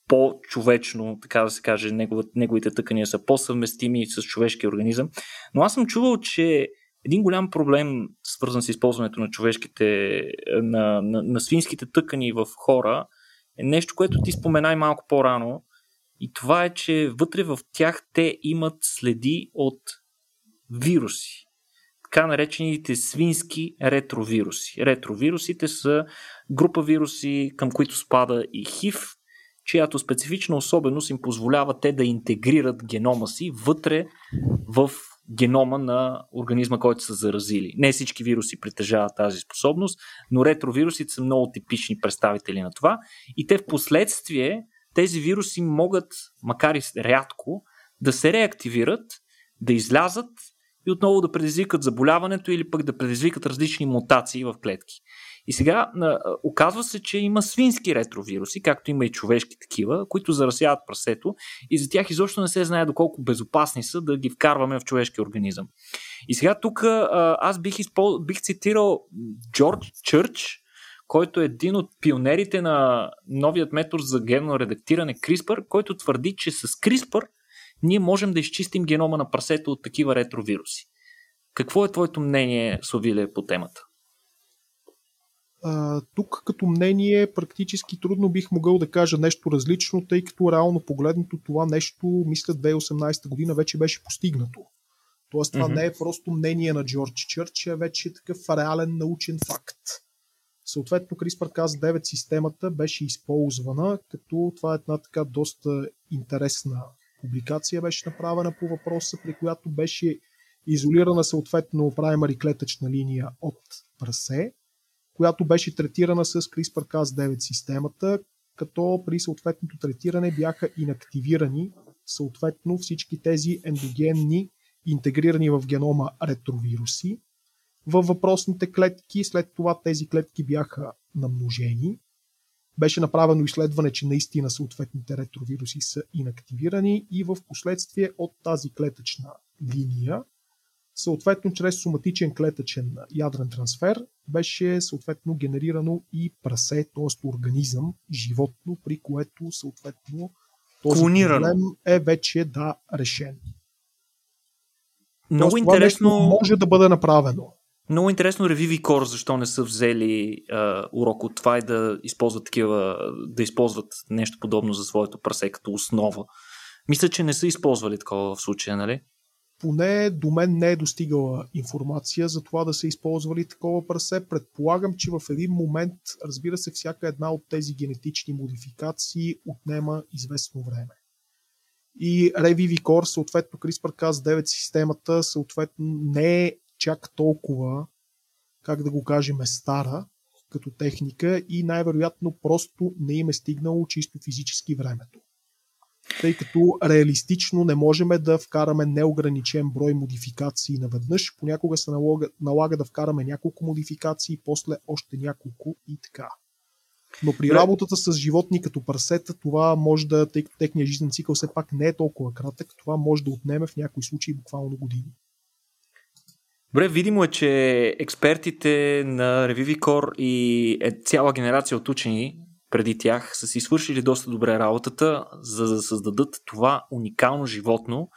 по-човечно, така да се каже, неговите тъкания са по-съвместими с човешкия организъм. Но аз съм чувал, че един голям проблем, свързан с използването на човешките, на, на, на свинските тъкани в хора, е нещо, което ти споменай малко по-рано. И това е, че вътре в тях те имат следи от вируси. Така наречените свински ретровируси. Ретровирусите са група вируси, към които спада и ХИВ, чиято специфична особеност им позволява те да интегрират генома си вътре в генома на организма, който са заразили. Не всички вируси притежават тази способност, но ретровирусите са много типични представители на това и те в последствие тези вируси могат, макар и рядко, да се реактивират, да излязат и отново да предизвикат заболяването или пък да предизвикат различни мутации в клетки. И сега оказва се, че има свински ретровируси, както има и човешки такива, които заразяват прасето и за тях изобщо не се знае доколко безопасни са да ги вкарваме в човешки организъм. И сега тук аз бих, изпол... бих цитирал Джордж Чърч, който е един от пионерите на новият метод за генно редактиране CRISPR, който твърди, че с CRISPR ние можем да изчистим генома на прасето от такива ретровируси. Какво е твоето мнение, Совиле, по темата? А, тук като мнение практически трудно бих могъл да кажа нещо различно, тъй като реално погледнато това нещо, мисля 2018 година вече беше постигнато. Тоест това mm-hmm. не е просто мнение на Джордж Чърч, а вече е такъв реален научен факт. Съответно, CRISPR-Cas9 системата беше използвана, като това е една така доста интересна публикация беше направена по въпроса, при която беше изолирана съответно праймари клетъчна линия от прасе, която беше третирана с CRISPR-Cas9 системата, като при съответното третиране бяха инактивирани съответно всички тези ендогенни интегрирани в генома ретровируси във въпросните клетки. След това тези клетки бяха намножени. Беше направено изследване, че наистина съответните ретровируси са инактивирани и в последствие от тази клетъчна линия Съответно, чрез соматичен клетъчен ядрен трансфер беше съответно генерирано и прасе, т.е. организъм, животно, при което съответно този Клонирано. проблем е вече да решен. Много Тоест, интересно. може да бъде направено. Много интересно Revivicor защо не са взели а, урок от това и да използват такива, да използват нещо подобно за своето прасе като основа. Мисля, че не са използвали такова в случая, нали? Поне до мен не е достигала информация за това да са използвали такова прасе. Предполагам, че в един момент, разбира се, всяка една от тези генетични модификации отнема известно време. И Revivicor, съответно CRISPR-Cas9 системата, съответно не е чак толкова, как да го кажем, стара като техника и най-вероятно просто не им е стигнало чисто физически времето тъй като реалистично не можем да вкараме неограничен брой модификации наведнъж. Понякога се налага, налага да вкараме няколко модификации, после още няколко и така. Но при работата с животни като парсета, това може да, тъй като техният жизнен цикъл все пак не е толкова кратък, това може да отнеме в някои случаи буквално години. Добре, видимо е, че експертите на Revivicor и е цяла генерация от учени преди тях са си свършили доста добре работата, за да създадат това уникално животно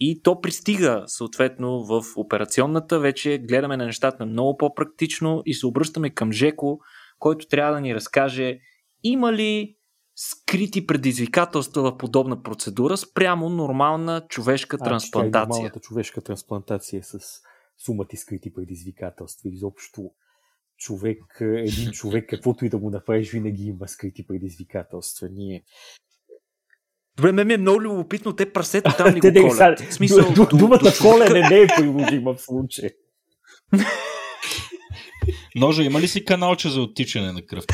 и то пристига съответно в операционната. Вече гледаме на нещата много по-практично и се обръщаме към Жеко, който трябва да ни разкаже има ли скрити предизвикателства в подобна процедура спрямо нормална човешка а, трансплантация. Нормалната човешка трансплантация с сумата скрити предизвикателства. Изобщо човек, един човек, каквото и да му направиш, винаги има скрити предизвикателства. Ние Добре, ме ми е много любопитно, те прасето там ли го колят? В смисъл, думата колене не е приложима в случая. Ножа, има ли си каналче за оттичане на кръв?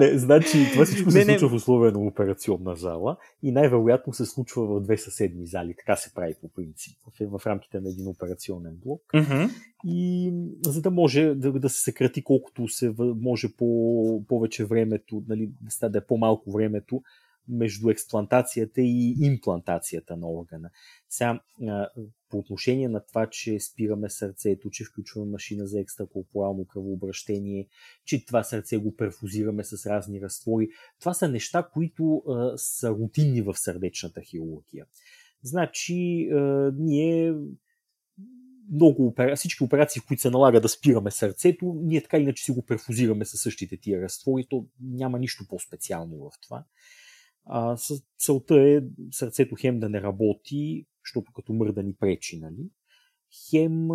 Не, значи, това всичко се не, случва не. в условия на операционна зала и най-вероятно се случва в две съседни зали. Така се прави по принцип в, в рамките на един операционен блок. Mm-hmm. И за да може да, да се съкрати колкото се може по повече времето, нали, да е по-малко времето, между експлантацията и имплантацията на органа. Сега, по отношение на това, че спираме сърцето, че включваме машина за екстракорпорално кръвообращение, че това сърце го перфузираме с разни разтвори, това са неща, които а, са рутинни в сърдечната хирургия. Значи, а, ние много опера... всички операции, в които се налага да спираме сърцето, ние така иначе си го перфузираме със същите тия разтвори, то няма нищо по-специално в това. А, целта е сърцето хем да не работи, защото като мърда ни пречи, нали? Хем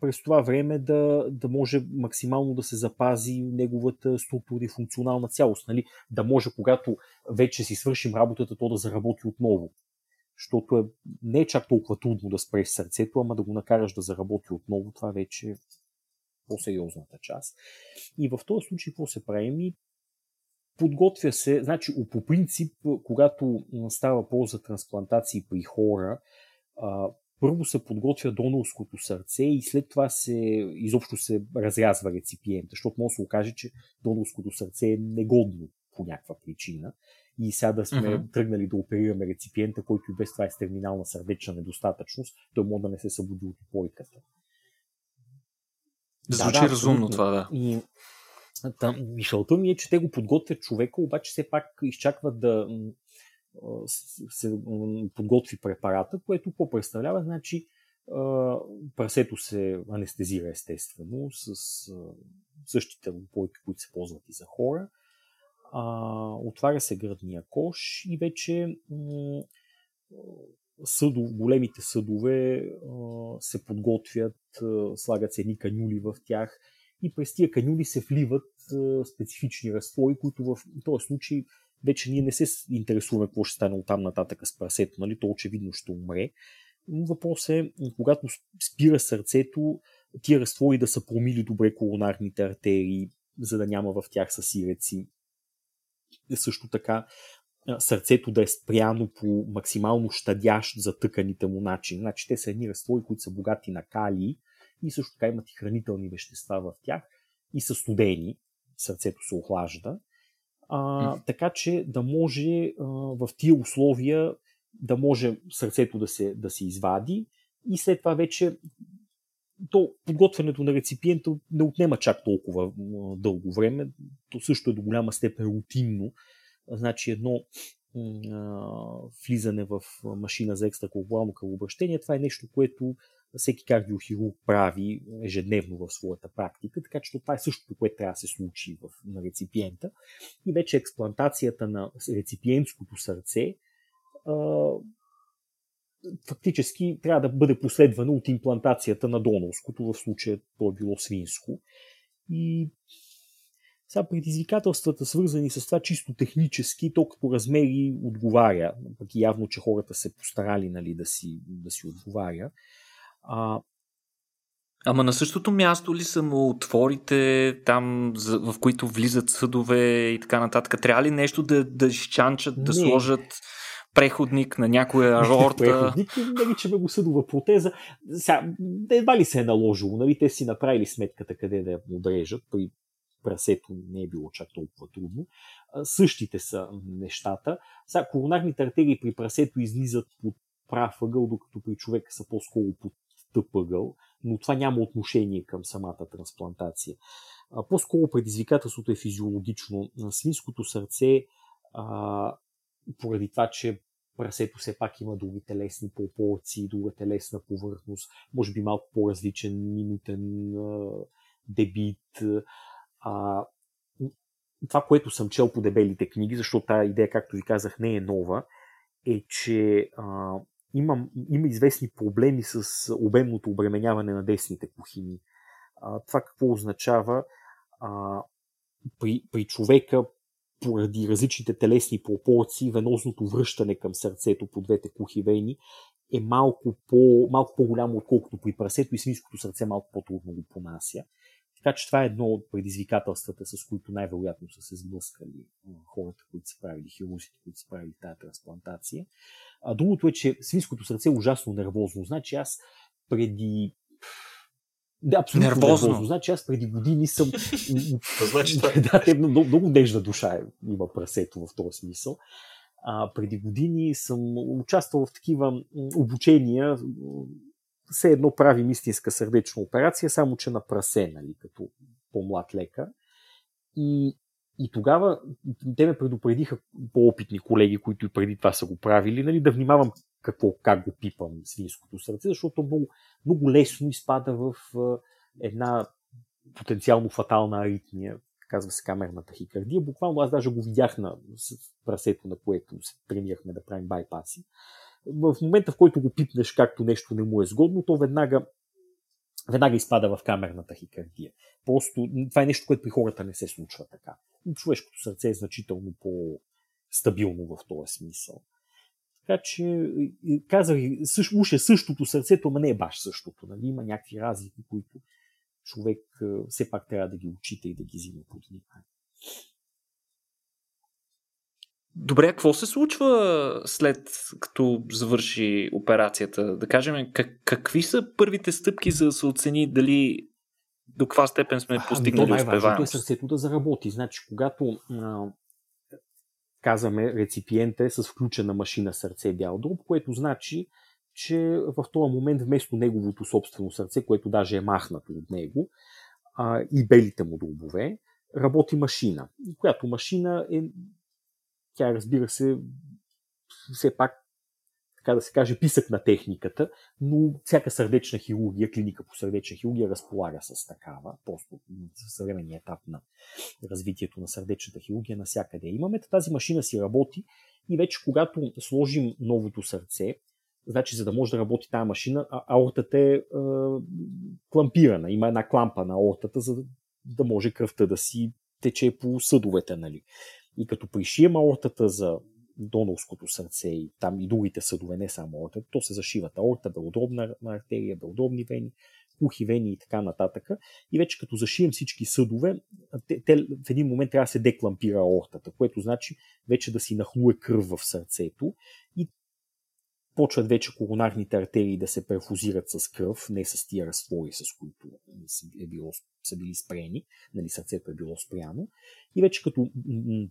през това време да, да може максимално да се запази неговата структура и функционална цялост. Нали? Да може, когато вече си свършим работата, то да заработи отново. Защото е, не е чак толкова трудно да спреш сърцето, ама да го накараш да заработи отново, това вече е по-сериозната част. И в този случай какво се прави? Подготвя се, значи по принцип, когато става въпрос за трансплантации при хора, първо се подготвя донорското сърце и след това се, изобщо се разрязва реципиента, защото може да се окаже, че донорското сърце е негодно по някаква причина. И сега да сме uh-huh. тръгнали да оперираме реципиента, който и без това е с терминална сърдечна недостатъчност, той може да не се събуди от упойката. Звучи да, да, разумно това, да. И, Та, мишълта ми е, че те го подготвят човека, обаче все пак изчакват да се подготви препарата, което какво представлява? Значи прасето се анестезира естествено с същите лопойки, които се ползват и за хора. отваря се гръдния кош и вече съдов, големите съдове се подготвят, слагат се едни канюли в тях и през тия канюли се вливат специфични разтвори, които в този случай вече ние не се интересуваме какво ще стане от там нататък с прасето, нали? то очевидно ще умре. Но въпрос е, когато спира сърцето, тия разтвори да са промили добре колонарните артерии, за да няма в тях съсиреци. Също така сърцето да е спряно по максимално щадящ за тъканите му начин. Значи те са едни разтвори, които са богати на калий и също така имат и хранителни вещества в тях и са студени. Сърцето се охлажда а, така че да може а, в тия условия да може сърцето да се, да се извади и след това вече то подготвянето на реципиента не отнема чак толкова дълго време. То също е до голяма степен рутинно. Значи едно а, влизане в машина за екстракорпорално кръвообращение, това е нещо, което всеки кардиохирург прави ежедневно в своята практика, така че това е същото, което трябва да се случи в, на реципиента. И вече експлантацията на реципиентското сърце а, фактически трябва да бъде последвана от имплантацията на донорското, в случая то е било свинско. И сега предизвикателствата, свързани с това чисто технически, то като размери отговаря, пък явно, че хората се постарали нали, да, си, да си отговаря. А, Ама на същото място ли са му отворите там, в които влизат съдове и така нататък? Трябва ли нещо да, да изчанчат, да не. сложат преходник на някоя рорта? преходник, наричаме го съдова протеза. Сега, едва ли се е наложило, нали? Те си направили сметката къде да я отрежат, при прасето не е било чак толкова трудно. Същите са нещата. Сега, коронарните артерии при прасето излизат под прав ъгъл, докато при човека са по-скоро под тъп ъгъл, но това няма отношение към самата трансплантация. По-скоро предизвикателството е физиологично. Свинското сърце, а, поради това, че прасето все пак има други телесни пропорции, друга телесна повърхност, може би малко по-различен минутен а, дебит. А, това, което съм чел по дебелите книги, защото тази идея, както ви казах, не е нова, е, че а, има, има известни проблеми с обемното обременяване на десните кухини. А, това какво означава? А, при, при човека, поради различните телесни пропорции, венозното връщане към сърцето по двете кухи вени е малко, по, малко по-голямо, отколкото при прасето и свинското сърце малко по-трудно го понася. Така че това е едно от предизвикателствата, с които най-вероятно са се сблъскали хората, които са правили, хирурзите, които са правили тази трансплантация. А другото е, че свинското сърце е ужасно нервозно. Значи аз преди да, абсолютно нервозно. нервозно. Значи аз преди години съм... значи да, е много, много нежна душа има прасето в този смисъл. А, преди години съм участвал в такива обучения, все едно правим истинска сърдечна операция, само че на прасе, нали, като по-млад лекар. И и тогава те ме предупредиха по-опитни колеги, които и преди това са го правили, нали, да внимавам какво, как го пипам свинското сърце, защото много, много лесно изпада в една потенциално фатална аритмия, казва се камерната хикардия. Буквално аз даже го видях на прасето, на което се тренирахме да правим байпаси. В момента, в който го пипнеш както нещо не му е сгодно, то веднага веднага изпада в камерната хикардия. Просто това е нещо, което при хората не се случва така. Човешкото сърце е значително по-стабилно в този смисъл. Така че, казах, също, уж е същото сърцето, но не е баш същото. Нали? Има някакви разлики, които човек все пак трябва да ги учите и да ги взима под внимание. Добре, какво се случва след като завърши операцията? Да кажем, как, какви са първите стъпки за да се оцени дали до каква степен сме постигнали ами, успеваемост? е сърцето да заработи. Значи, когато а, казваме реципиент е с включена машина сърце бял дроб, което значи, че в този момент вместо неговото собствено сърце, което даже е махнато от него, а, и белите му дробове, работи машина. Която машина е, тя разбира се, все пак, така да се каже, писък на техниката, но всяка сърдечна хирургия, клиника по сърдечна хирургия разполага с такава, просто в съвременния етап на развитието на сърдечната хирургия насякъде. Имаме тази машина си работи и вече когато сложим новото сърце, Значи, за да може да работи тази машина, аортата е, е клампирана. Има една клампа на аортата, за да може кръвта да си тече по съдовете. Нали. И като пришием аортата за донорското сърце и там и другите съдове, не само аортата, то се зашиват аорта, белодробна артерия, белодробни вени, кухи вени и така нататък. И вече като зашием всички съдове, те, те в един момент трябва да се деклампира аортата, което значи вече да си нахлуе кръв в сърцето и почват вече коронарните артерии да се перфузират с кръв, не с тия разтвори, с които е било, са били спрени, нали, сърцето е било спряно. И вече като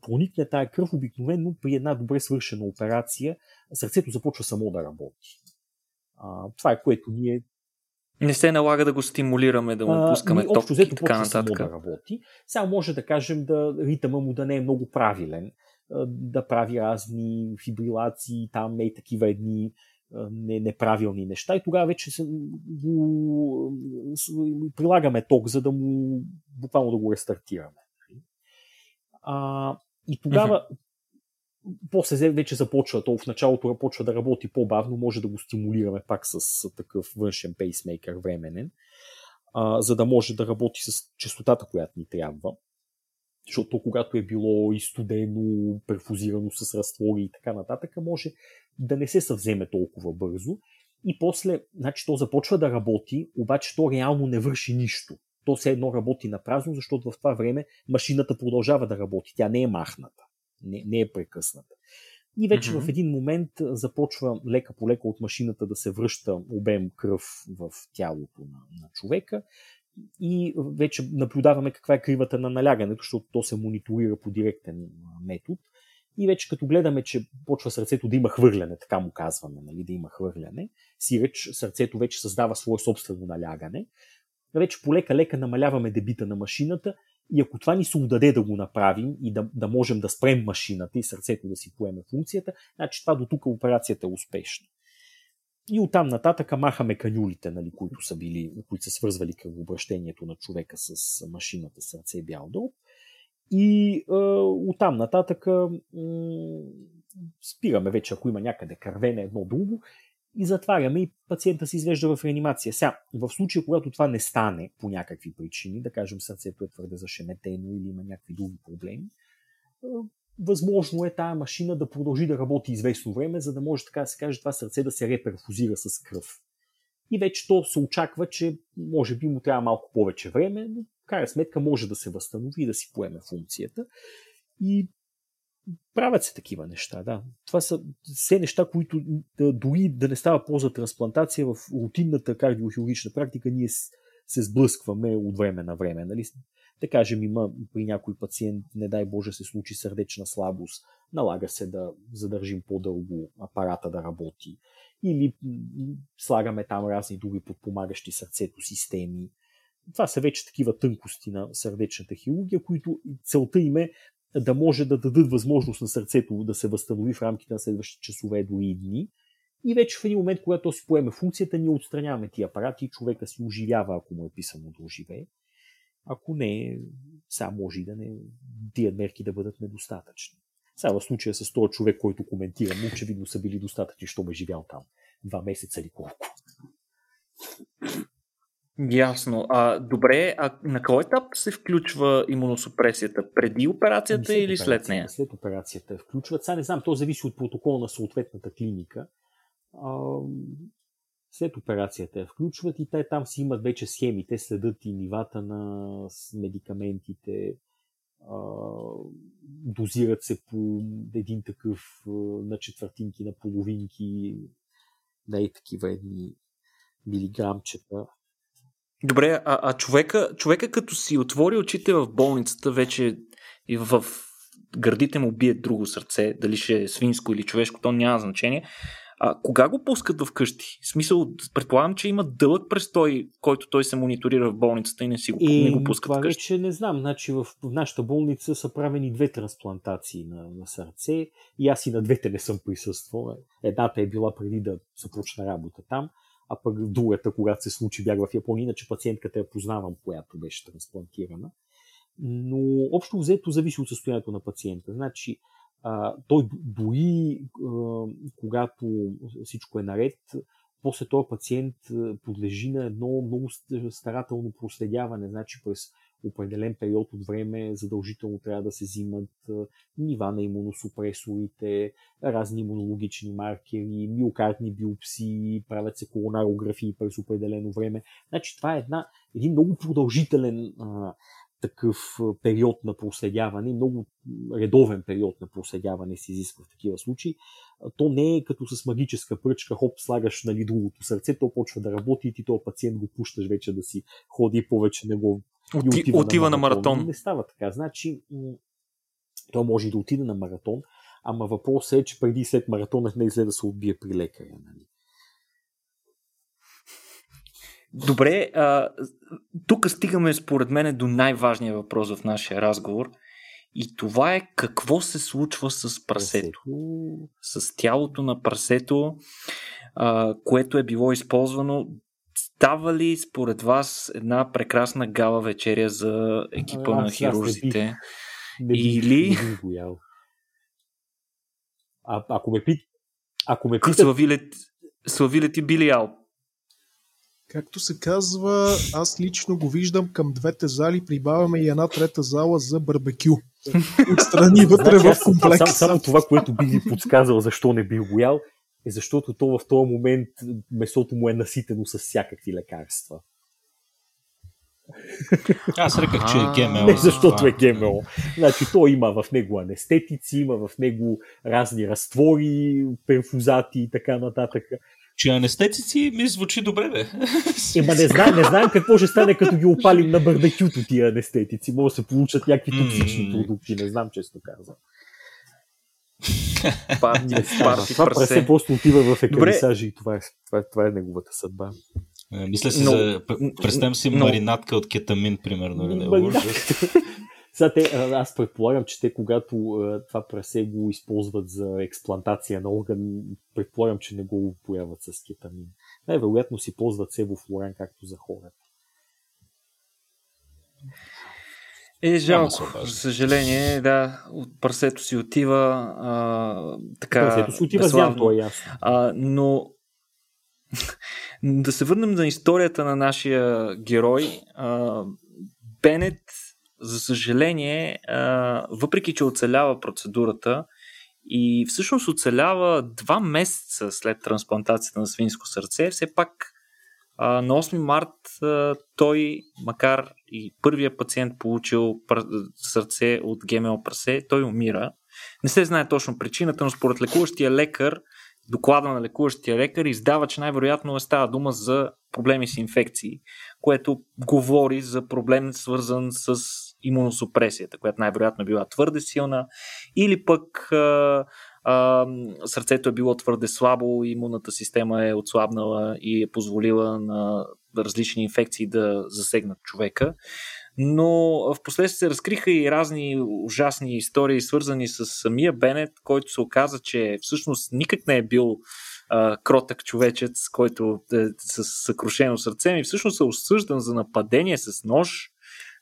проникне тая кръв, обикновено при една добре свършена операция, сърцето започва само да работи. А, това е което ние не се налага да го стимулираме, да му пускаме а, ток и така нататък. да работи. Сега може да кажем да ритъма му да не е много правилен, да прави разни фибрилации, там е такива едни не, неправилни неща и тогава вече се, го, прилагаме ток, за да му буквално да го рестартираме. А, и тогава mm-hmm. после вече започва, то в началото започва да работи по-бавно, може да го стимулираме пак с такъв външен пейсмейкър временен, а, за да може да работи с частотата, която ни трябва защото когато е било изстудено, перфузирано с разтвори и така нататък, може да не се съвземе толкова бързо. И после, значи, то започва да работи, обаче то реално не върши нищо. То все едно работи на празно, защото в това време машината продължава да работи. Тя не е махната, не, не е прекъсната. И вече mm-hmm. в един момент започва лека по лека от машината да се връща обем кръв в тялото на, на човека и вече наблюдаваме каква е кривата на налягането, защото то се мониторира по директен метод. И вече като гледаме, че почва сърцето да има хвърляне, така му казваме, нали, да има хвърляне, сиреч сърцето вече създава свое собствено налягане, вече полека-лека намаляваме дебита на машината и ако това ни се удаде да го направим и да, да можем да спрем машината и сърцето да си поеме функцията, значи това до тук операцията е успешна. И оттам нататък махаме канюлите, нали, които са били, които са свързвали кръвообращението на човека с машината сърце бял дроб. И е, оттам нататък е, спираме вече, ако има някъде кървене едно друго, и затваряме и пациента се извежда в реанимация. Сега, в случая, когато това не стане по някакви причини, да кажем сърцето е твърде зашеметено или има някакви други проблеми, възможно е тая машина да продължи да работи известно време, за да може така да се каже това сърце да се реперфузира с кръв. И вече то се очаква, че може би му трябва малко повече време, но в крайна сметка може да се възстанови и да си поеме функцията. И правят се такива неща, да. Това са все неща, които да, дори да не става по за трансплантация в рутинната кардиохирургична практика, ние се сблъскваме от време на време. Нали? Да кажем, има при някой пациент, не дай Боже, се случи сърдечна слабост, налага се да задържим по-дълго апарата да работи. Или слагаме там разни други подпомагащи сърцето системи. Това са вече такива тънкости на сърдечната хирургия, които целта им е да може да дадат възможност на сърцето да се възстанови в рамките на следващите часове, дори и дни. И вече в един момент, когато си поеме функцията, ние отстраняваме тия апарати и човека си оживява, ако му е писано да оживее. Ако не, сега може и да не, тия мерки да бъдат недостатъчни. Сега в случая с този човек, който коментирам, очевидно са били достатъчни, що ме живял там. Два месеца или колко. Ясно. А, добре, а на кой етап се включва имуносупресията? Преди операцията след или след нея? След операцията включват. Сега не знам, то зависи от протокола на съответната клиника. А, след операцията я включват и те там си имат вече схеми. Те следят и нивата на медикаментите, дозират се по един такъв на четвъртинки, на половинки, на и такива едни милиграмчета. Добре, а, а човека, човека като си отвори очите в болницата, вече и в, гърдите му бие друго сърце, дали ще е свинско или човешко, то няма значение. А, кога го пускат в къщи? В смисъл, предполагам, че има дълъг престой, който той се мониторира в болницата и не си го, и, не го пускат това вкъщи. вече не знам. Значи в, в нашата болница са правени две трансплантации на, на сърце и аз и на двете не съм присъствал. Едната е била преди да започна работа там, а пък другата, когато се случи, бях в Япония, иначе пациентката я познавам, която беше трансплантирана. Но общо взето зависи от състоянието на пациента. Значи, той дори когато всичко е наред, после този пациент подлежи на едно много старателно проследяване. Значи през определен период от време задължително трябва да се взимат нива на имуносупресорите, разни имунологични маркери, миокардни биопсии, правят се коронарографии през определено време. Значи това е една, един много продължителен а, такъв период на проследяване, много редовен период на проследяване се изисква в такива случаи. То не е като с магическа пръчка, хоп, слагаш нали, другото сърце, то почва да работи и ти този пациент го пущаш вече да си ходи и повече не го Оти, отива, отива на, маратон. на маратон. Не става така. Значи, той може да отиде на маратон, ама въпросът е, че преди и след маратона не излезе да се отбие при лекаря. Нали? Добре, а, тук стигаме според мен до най-важния въпрос в нашия разговор. И това е какво се случва с прасето. С тялото на прасето, а, което е било използвано. Става ли според вас една прекрасна гала вечеря за екипа а, на хирурзите? Или... А, ако ме пит... Ако ме питат... Слави ли ти Били Алп? Както се казва, аз лично го виждам към двете зали, прибавяме и една трета зала за барбекю. Отстрани вътре значи, в комплекс. Само, само това, което би ви подсказал защо не би го ял, е защото то в този момент месото му е наситено с всякакви лекарства. Аз реках, че е ГМО. Не защото е ГМО. Значи то има в него анестетици, има в него разни разтвори, перфузати и така нататък. Че анестетици ми звучи добре, бе. Ема не знаем, не знаем какво ще стане, като ги опалим на барбекюто тия анестетици. Може да се получат някакви токсични продукти, не знам често казвам. Парти, парти, това прасе просто отива в екарисажи и това е, това, е, това е неговата съдба. Е, мисля си но, за... Представям си но, маринатка от кетамин, примерно. Не, Сега те, аз предполагам, че те когато това прасе го използват за експлантация на орган, предполагам, че не го упояват с кетамин. Най-вероятно си ползват себофлоран, както за хората. Е, жалко. За съжаление, да, от прасето си отива а, така. Прасето си отива зям, то е ясно. А, но да се върнем на историята на нашия герой. А, Бенет за съжаление, въпреки че оцелява процедурата и всъщност оцелява два месеца след трансплантацията на свинско сърце, все пак на 8 март той, макар и първия пациент получил сърце от ГМО прасе, той умира. Не се знае точно причината, но според лекуващия лекар, доклада на лекуващия лекар издава, че най-вероятно е става дума за проблеми с инфекции, което говори за проблем свързан с имуносупресията, която най-вероятно е била твърде силна, или пък а, а, сърцето е било твърде слабо, имунната система е отслабнала и е позволила на различни инфекции да засегнат човека. Но в последствие се разкриха и разни ужасни истории, свързани с самия Бенет, който се оказа, че всъщност никак не е бил а, кротък човечец, който е с съкрушено сърце, и всъщност е осъждан за нападение с нож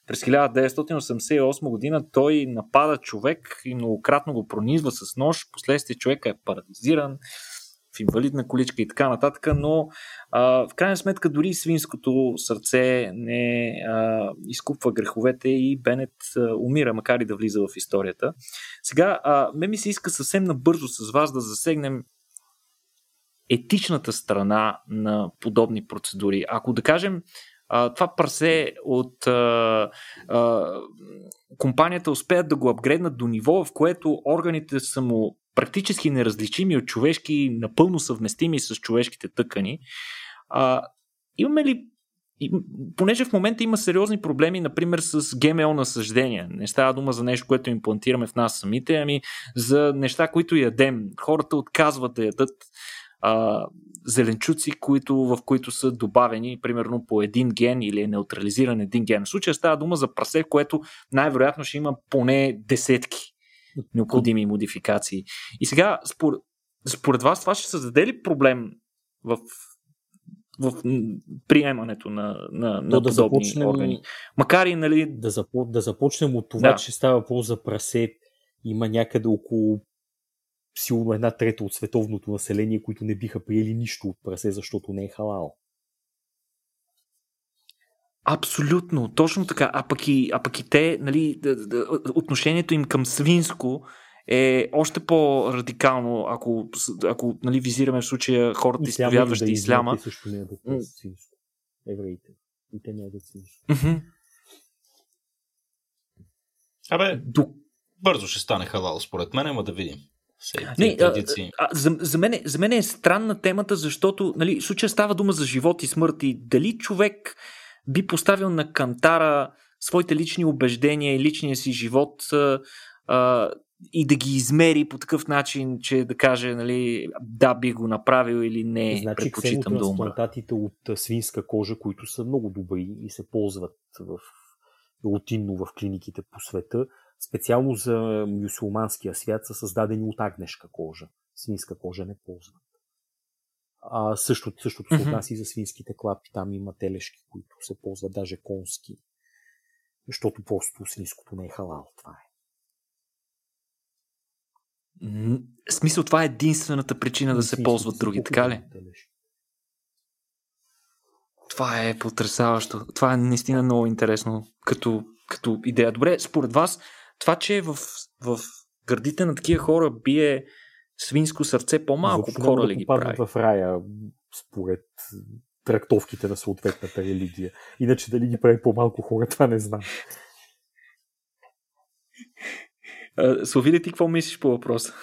през 1988 година той напада човек и многократно го пронизва с нож. Последствие човека е парализиран в инвалидна количка и така нататък, но а, в крайна сметка дори свинското сърце не а, изкупва греховете и Бенет а, умира, макар и да влиза в историята. Сега, а, ме ми се иска съвсем набързо с вас да засегнем етичната страна на подобни процедури. Ако да кажем, това прасе от а, а, компанията успеят да го апгрейднат до ниво, в което органите са му практически неразличими от човешки, напълно съвместими с човешките тъкани. А, имаме ли понеже в момента има сериозни проблеми, например, с ГМО насъждения. Не става дума за нещо, което имплантираме в нас самите, ами за неща, които ядем. Хората отказват да ядат а, зеленчуци, които, в които са добавени примерно по един ген или е неутрализиран един ген. В случая става дума за прасе, което най-вероятно ще има поне десетки необходими модификации. И сега, според, според вас, това ще създаде ли проблем в в приемането на, на, на да започнем, органи. Макар и, нали... Да, запо, да започнем от това, да. че става въпрос за прасе. Има някъде около силно една трета от световното население, които не биха приели нищо от прасе, защото не е халал. Абсолютно, точно така. А пък и, а пък и те, нали, отношението им към свинско е още по-радикално, ако, ако нали, визираме в случая хората, изповядващи да исляма. Те също не ядат свинско. Евреите. И те не ядат свинско. Абе, До... бързо ще стане халал, според мен, ама да видим. Не, а, а, за, за, мен, за мен е странна темата, защото нали, в случая става дума за живот и смърт и дали човек би поставил на кантара своите лични убеждения и личния си живот а, а, и да ги измери по такъв начин, че да каже нали, да би го направил или не, значи, предпочитам да умра. от свинска кожа, които са много добри и се ползват в рутинно в клиниките по света, специално за мюсулманския свят са създадени от агнешка кожа. Свинска кожа не ползват. А същото, същото се отнася и за свинските клапи. Там има телешки, които се ползват, даже конски. Защото просто свинското не е халал. Това е. В смисъл, това е единствената причина да се ползват други, така ли? Това е потрясаващо. Това е наистина много интересно като, като идея. Добре, според вас, това, че в, в гърдите на такива хора бие свинско сърце, по-малко Защо хора ли ги прави? в рая, според трактовките на съответната религия. Иначе дали ги прави по-малко хора, това не знам. Слави ти какво мислиш по въпроса?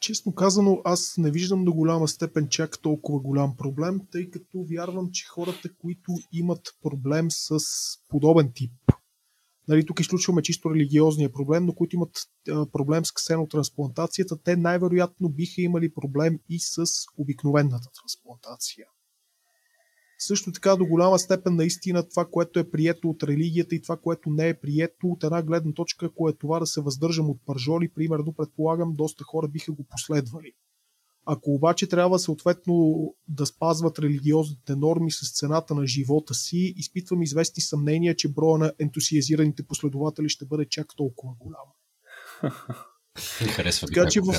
Честно казано, аз не виждам до голяма степен чак толкова голям проблем, тъй като вярвам, че хората, които имат проблем с подобен тип, нали, тук изключваме чисто религиозния проблем, но които имат проблем с ксенотрансплантацията, те най-вероятно биха имали проблем и с обикновената трансплантация. Също така до голяма степен наистина това, което е прието от религията и това, което не е прието от една гледна точка, ако е това да се въздържам от пържоли, примерно предполагам, доста хора биха го последвали. Ако обаче трябва съответно да спазват религиозните норми с цената на живота си, изпитвам известни съмнения, че броя на ентусиазираните последователи ще бъде чак толкова голям. харесва така, че в,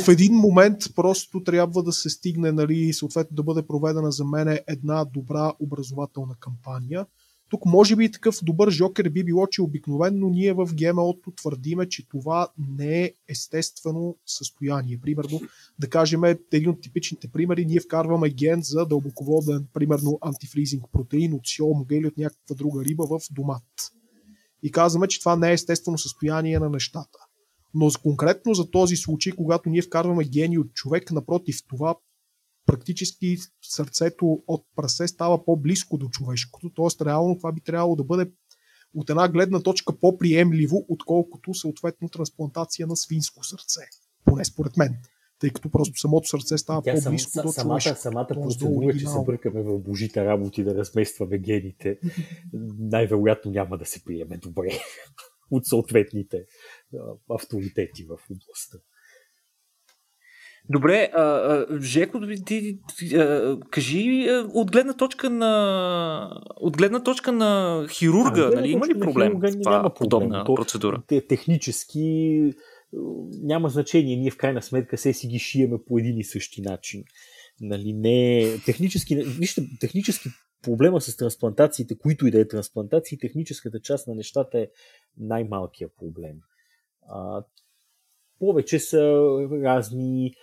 в един момент просто трябва да се стигне, нали, съответно да бъде проведена за мен една добра образователна кампания. Тук може би такъв добър жокер би било, че обикновенно ние в ГМО-то твърдиме, че това не е естествено състояние. Примерно, да кажем, един от типичните примери, ние вкарваме ген за дълбоководен, примерно антифризинг протеин от сьомга или от някаква друга риба в домат. И казваме, че това не е естествено състояние на нещата. Но конкретно за този случай, когато ние вкарваме гени от човек, напротив, това практически сърцето от прасе става по-близко до човешкото, т.е. реално това би трябвало да бъде от една гледна точка по-приемливо, отколкото съответно трансплантация на свинско сърце. Поне според мен. Тъй като просто самото сърце става Тя по-близко сам, до самата, човешко. Самата процедура, че се бъркаме в божите работи да разместваме гените, най-вероятно няма да се приеме добре от съответните авторитети в областта. Добре, а, а, Жеко, ти, ти а, кажи от гледна точка на от гледна точка на хирурга, а, нали, има ли проблем това няма подобна То, процедура? Те, технически няма значение, ние в крайна сметка се си ги шиеме по един и същи начин. Нали, не, технически, вижте, технически проблема с трансплантациите, които и да е трансплантации, техническата част на нещата е най-малкият проблем. А, повече са разни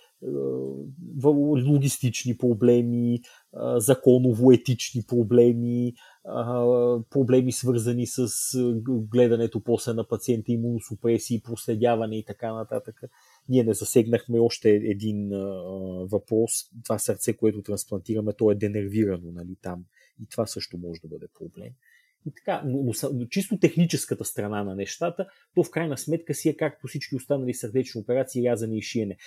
логистични проблеми, законово-етични проблеми, проблеми свързани с гледането после на пациента, имуносупресии, проследяване и така нататък. Ние не засегнахме още един въпрос. Това сърце, което трансплантираме, то е денервирано нали, там. И това също може да бъде проблем. Така, но, но, чисто техническата страна на нещата, то в крайна сметка си е както всички останали сърдечни операции, рязане и шиене.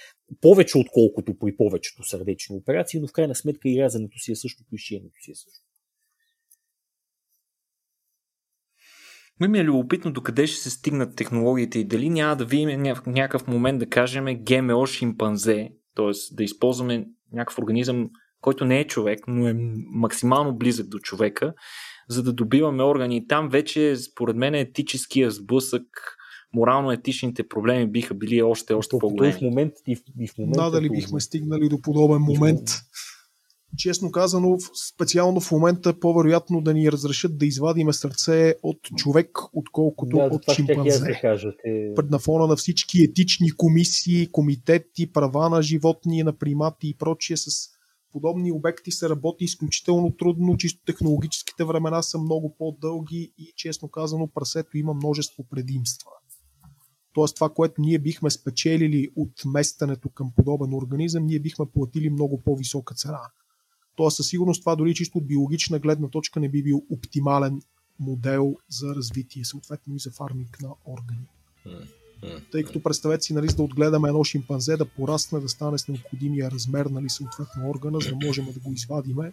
Повече отколкото при повечето сърдечни операции, но в крайна сметка и рязането си е същото и шиенето си е същото. Ме ми е любопитно докъде ще се стигнат технологиите и дали няма да видим някакъв момент да кажем ГМО шимпанзе, т.е. да използваме някакъв организъм, който не е човек, но е максимално близък до човека, за да добиваме органи. И там вече, според мен, етическия сблъсък, морално-етичните проблеми биха били още, още по-големи. В момент, и в, и в момента Надали бихме стигнали до подобен момент. Честно казано, специално в момента по-вероятно да ни разрешат да извадиме сърце от човек, отколкото да, от шимпанзе. Да кажа. Пред на фона на всички етични комисии, комитети, права на животни, на примати и прочие с подобни обекти се работи изключително трудно, чисто технологическите времена са много по-дълги и честно казано прасето има множество предимства. Тоест това, което ние бихме спечелили от местенето към подобен организъм, ние бихме платили много по-висока цена. Тоест със сигурност това дори чисто от биологична гледна точка не би бил оптимален модел за развитие, съответно и за фарминг на органи. Тъй като представете си, нали, за да отгледаме едно шимпанзе, да порасне, да стане с необходимия размер, нали, съответно органа, за да можем да го извадиме,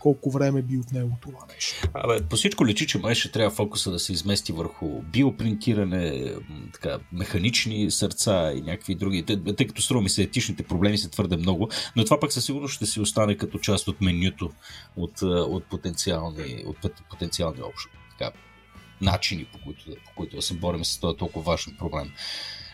колко време би от него това нещо. Абе, по всичко лечи, че май ще трябва фокуса да се измести върху биопринтиране, така, механични сърца и някакви други, тъй, тъй като струва ми се етичните проблеми са твърде много, но това пък със сигурност ще си остане като част от менюто от, от потенциални, от потенциални общо, така, начини, по които, по които да се борим с този толкова важен проблем.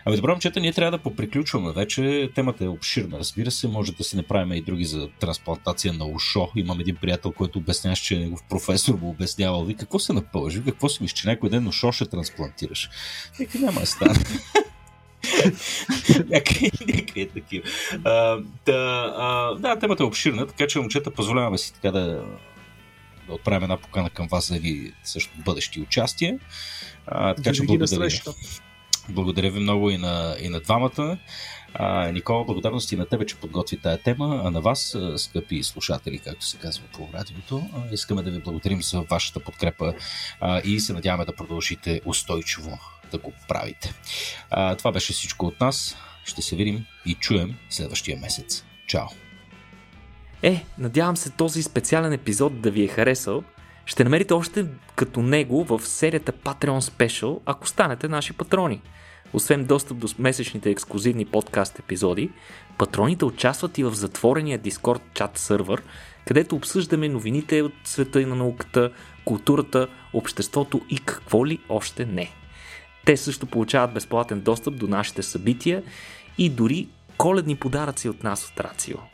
Ами добре, момчета, ние трябва да поприключваме вече. Темата е обширна, разбира се. Може да си направим и други за трансплантация на ушо. Имам един приятел, който обясняваш, че негов професор го обяснявал. Ви какво се напължи? Какво си мислиш, че някой ден ушо ще трансплантираш? Нека няма да стане. някакви е такива. Да, темата е обширна, така че, момчета, позволяваме си така да да отправим една покана към вас за ви също бъдещи участия. А, така че благодаря. Благодаря ви много и на, и на двамата. А, Никола, благодарности на тебе, че подготви тая тема, а на вас, скъпи слушатели, както се казва по радиото, искаме да ви благодарим за вашата подкрепа а, и се надяваме да продължите устойчиво да го правите. А, това беше всичко от нас. Ще се видим и чуем следващия месец. Чао! Е, надявам се този специален епизод да ви е харесал. Ще намерите още като него в серията Patreon Special, ако станете наши патрони. Освен достъп до месечните ексклюзивни подкаст епизоди, патроните участват и в затворения Discord чат сървър, където обсъждаме новините от света и на науката, културата, обществото и какво ли още не. Те също получават безплатен достъп до нашите събития и дори коледни подаръци от нас от Рацио.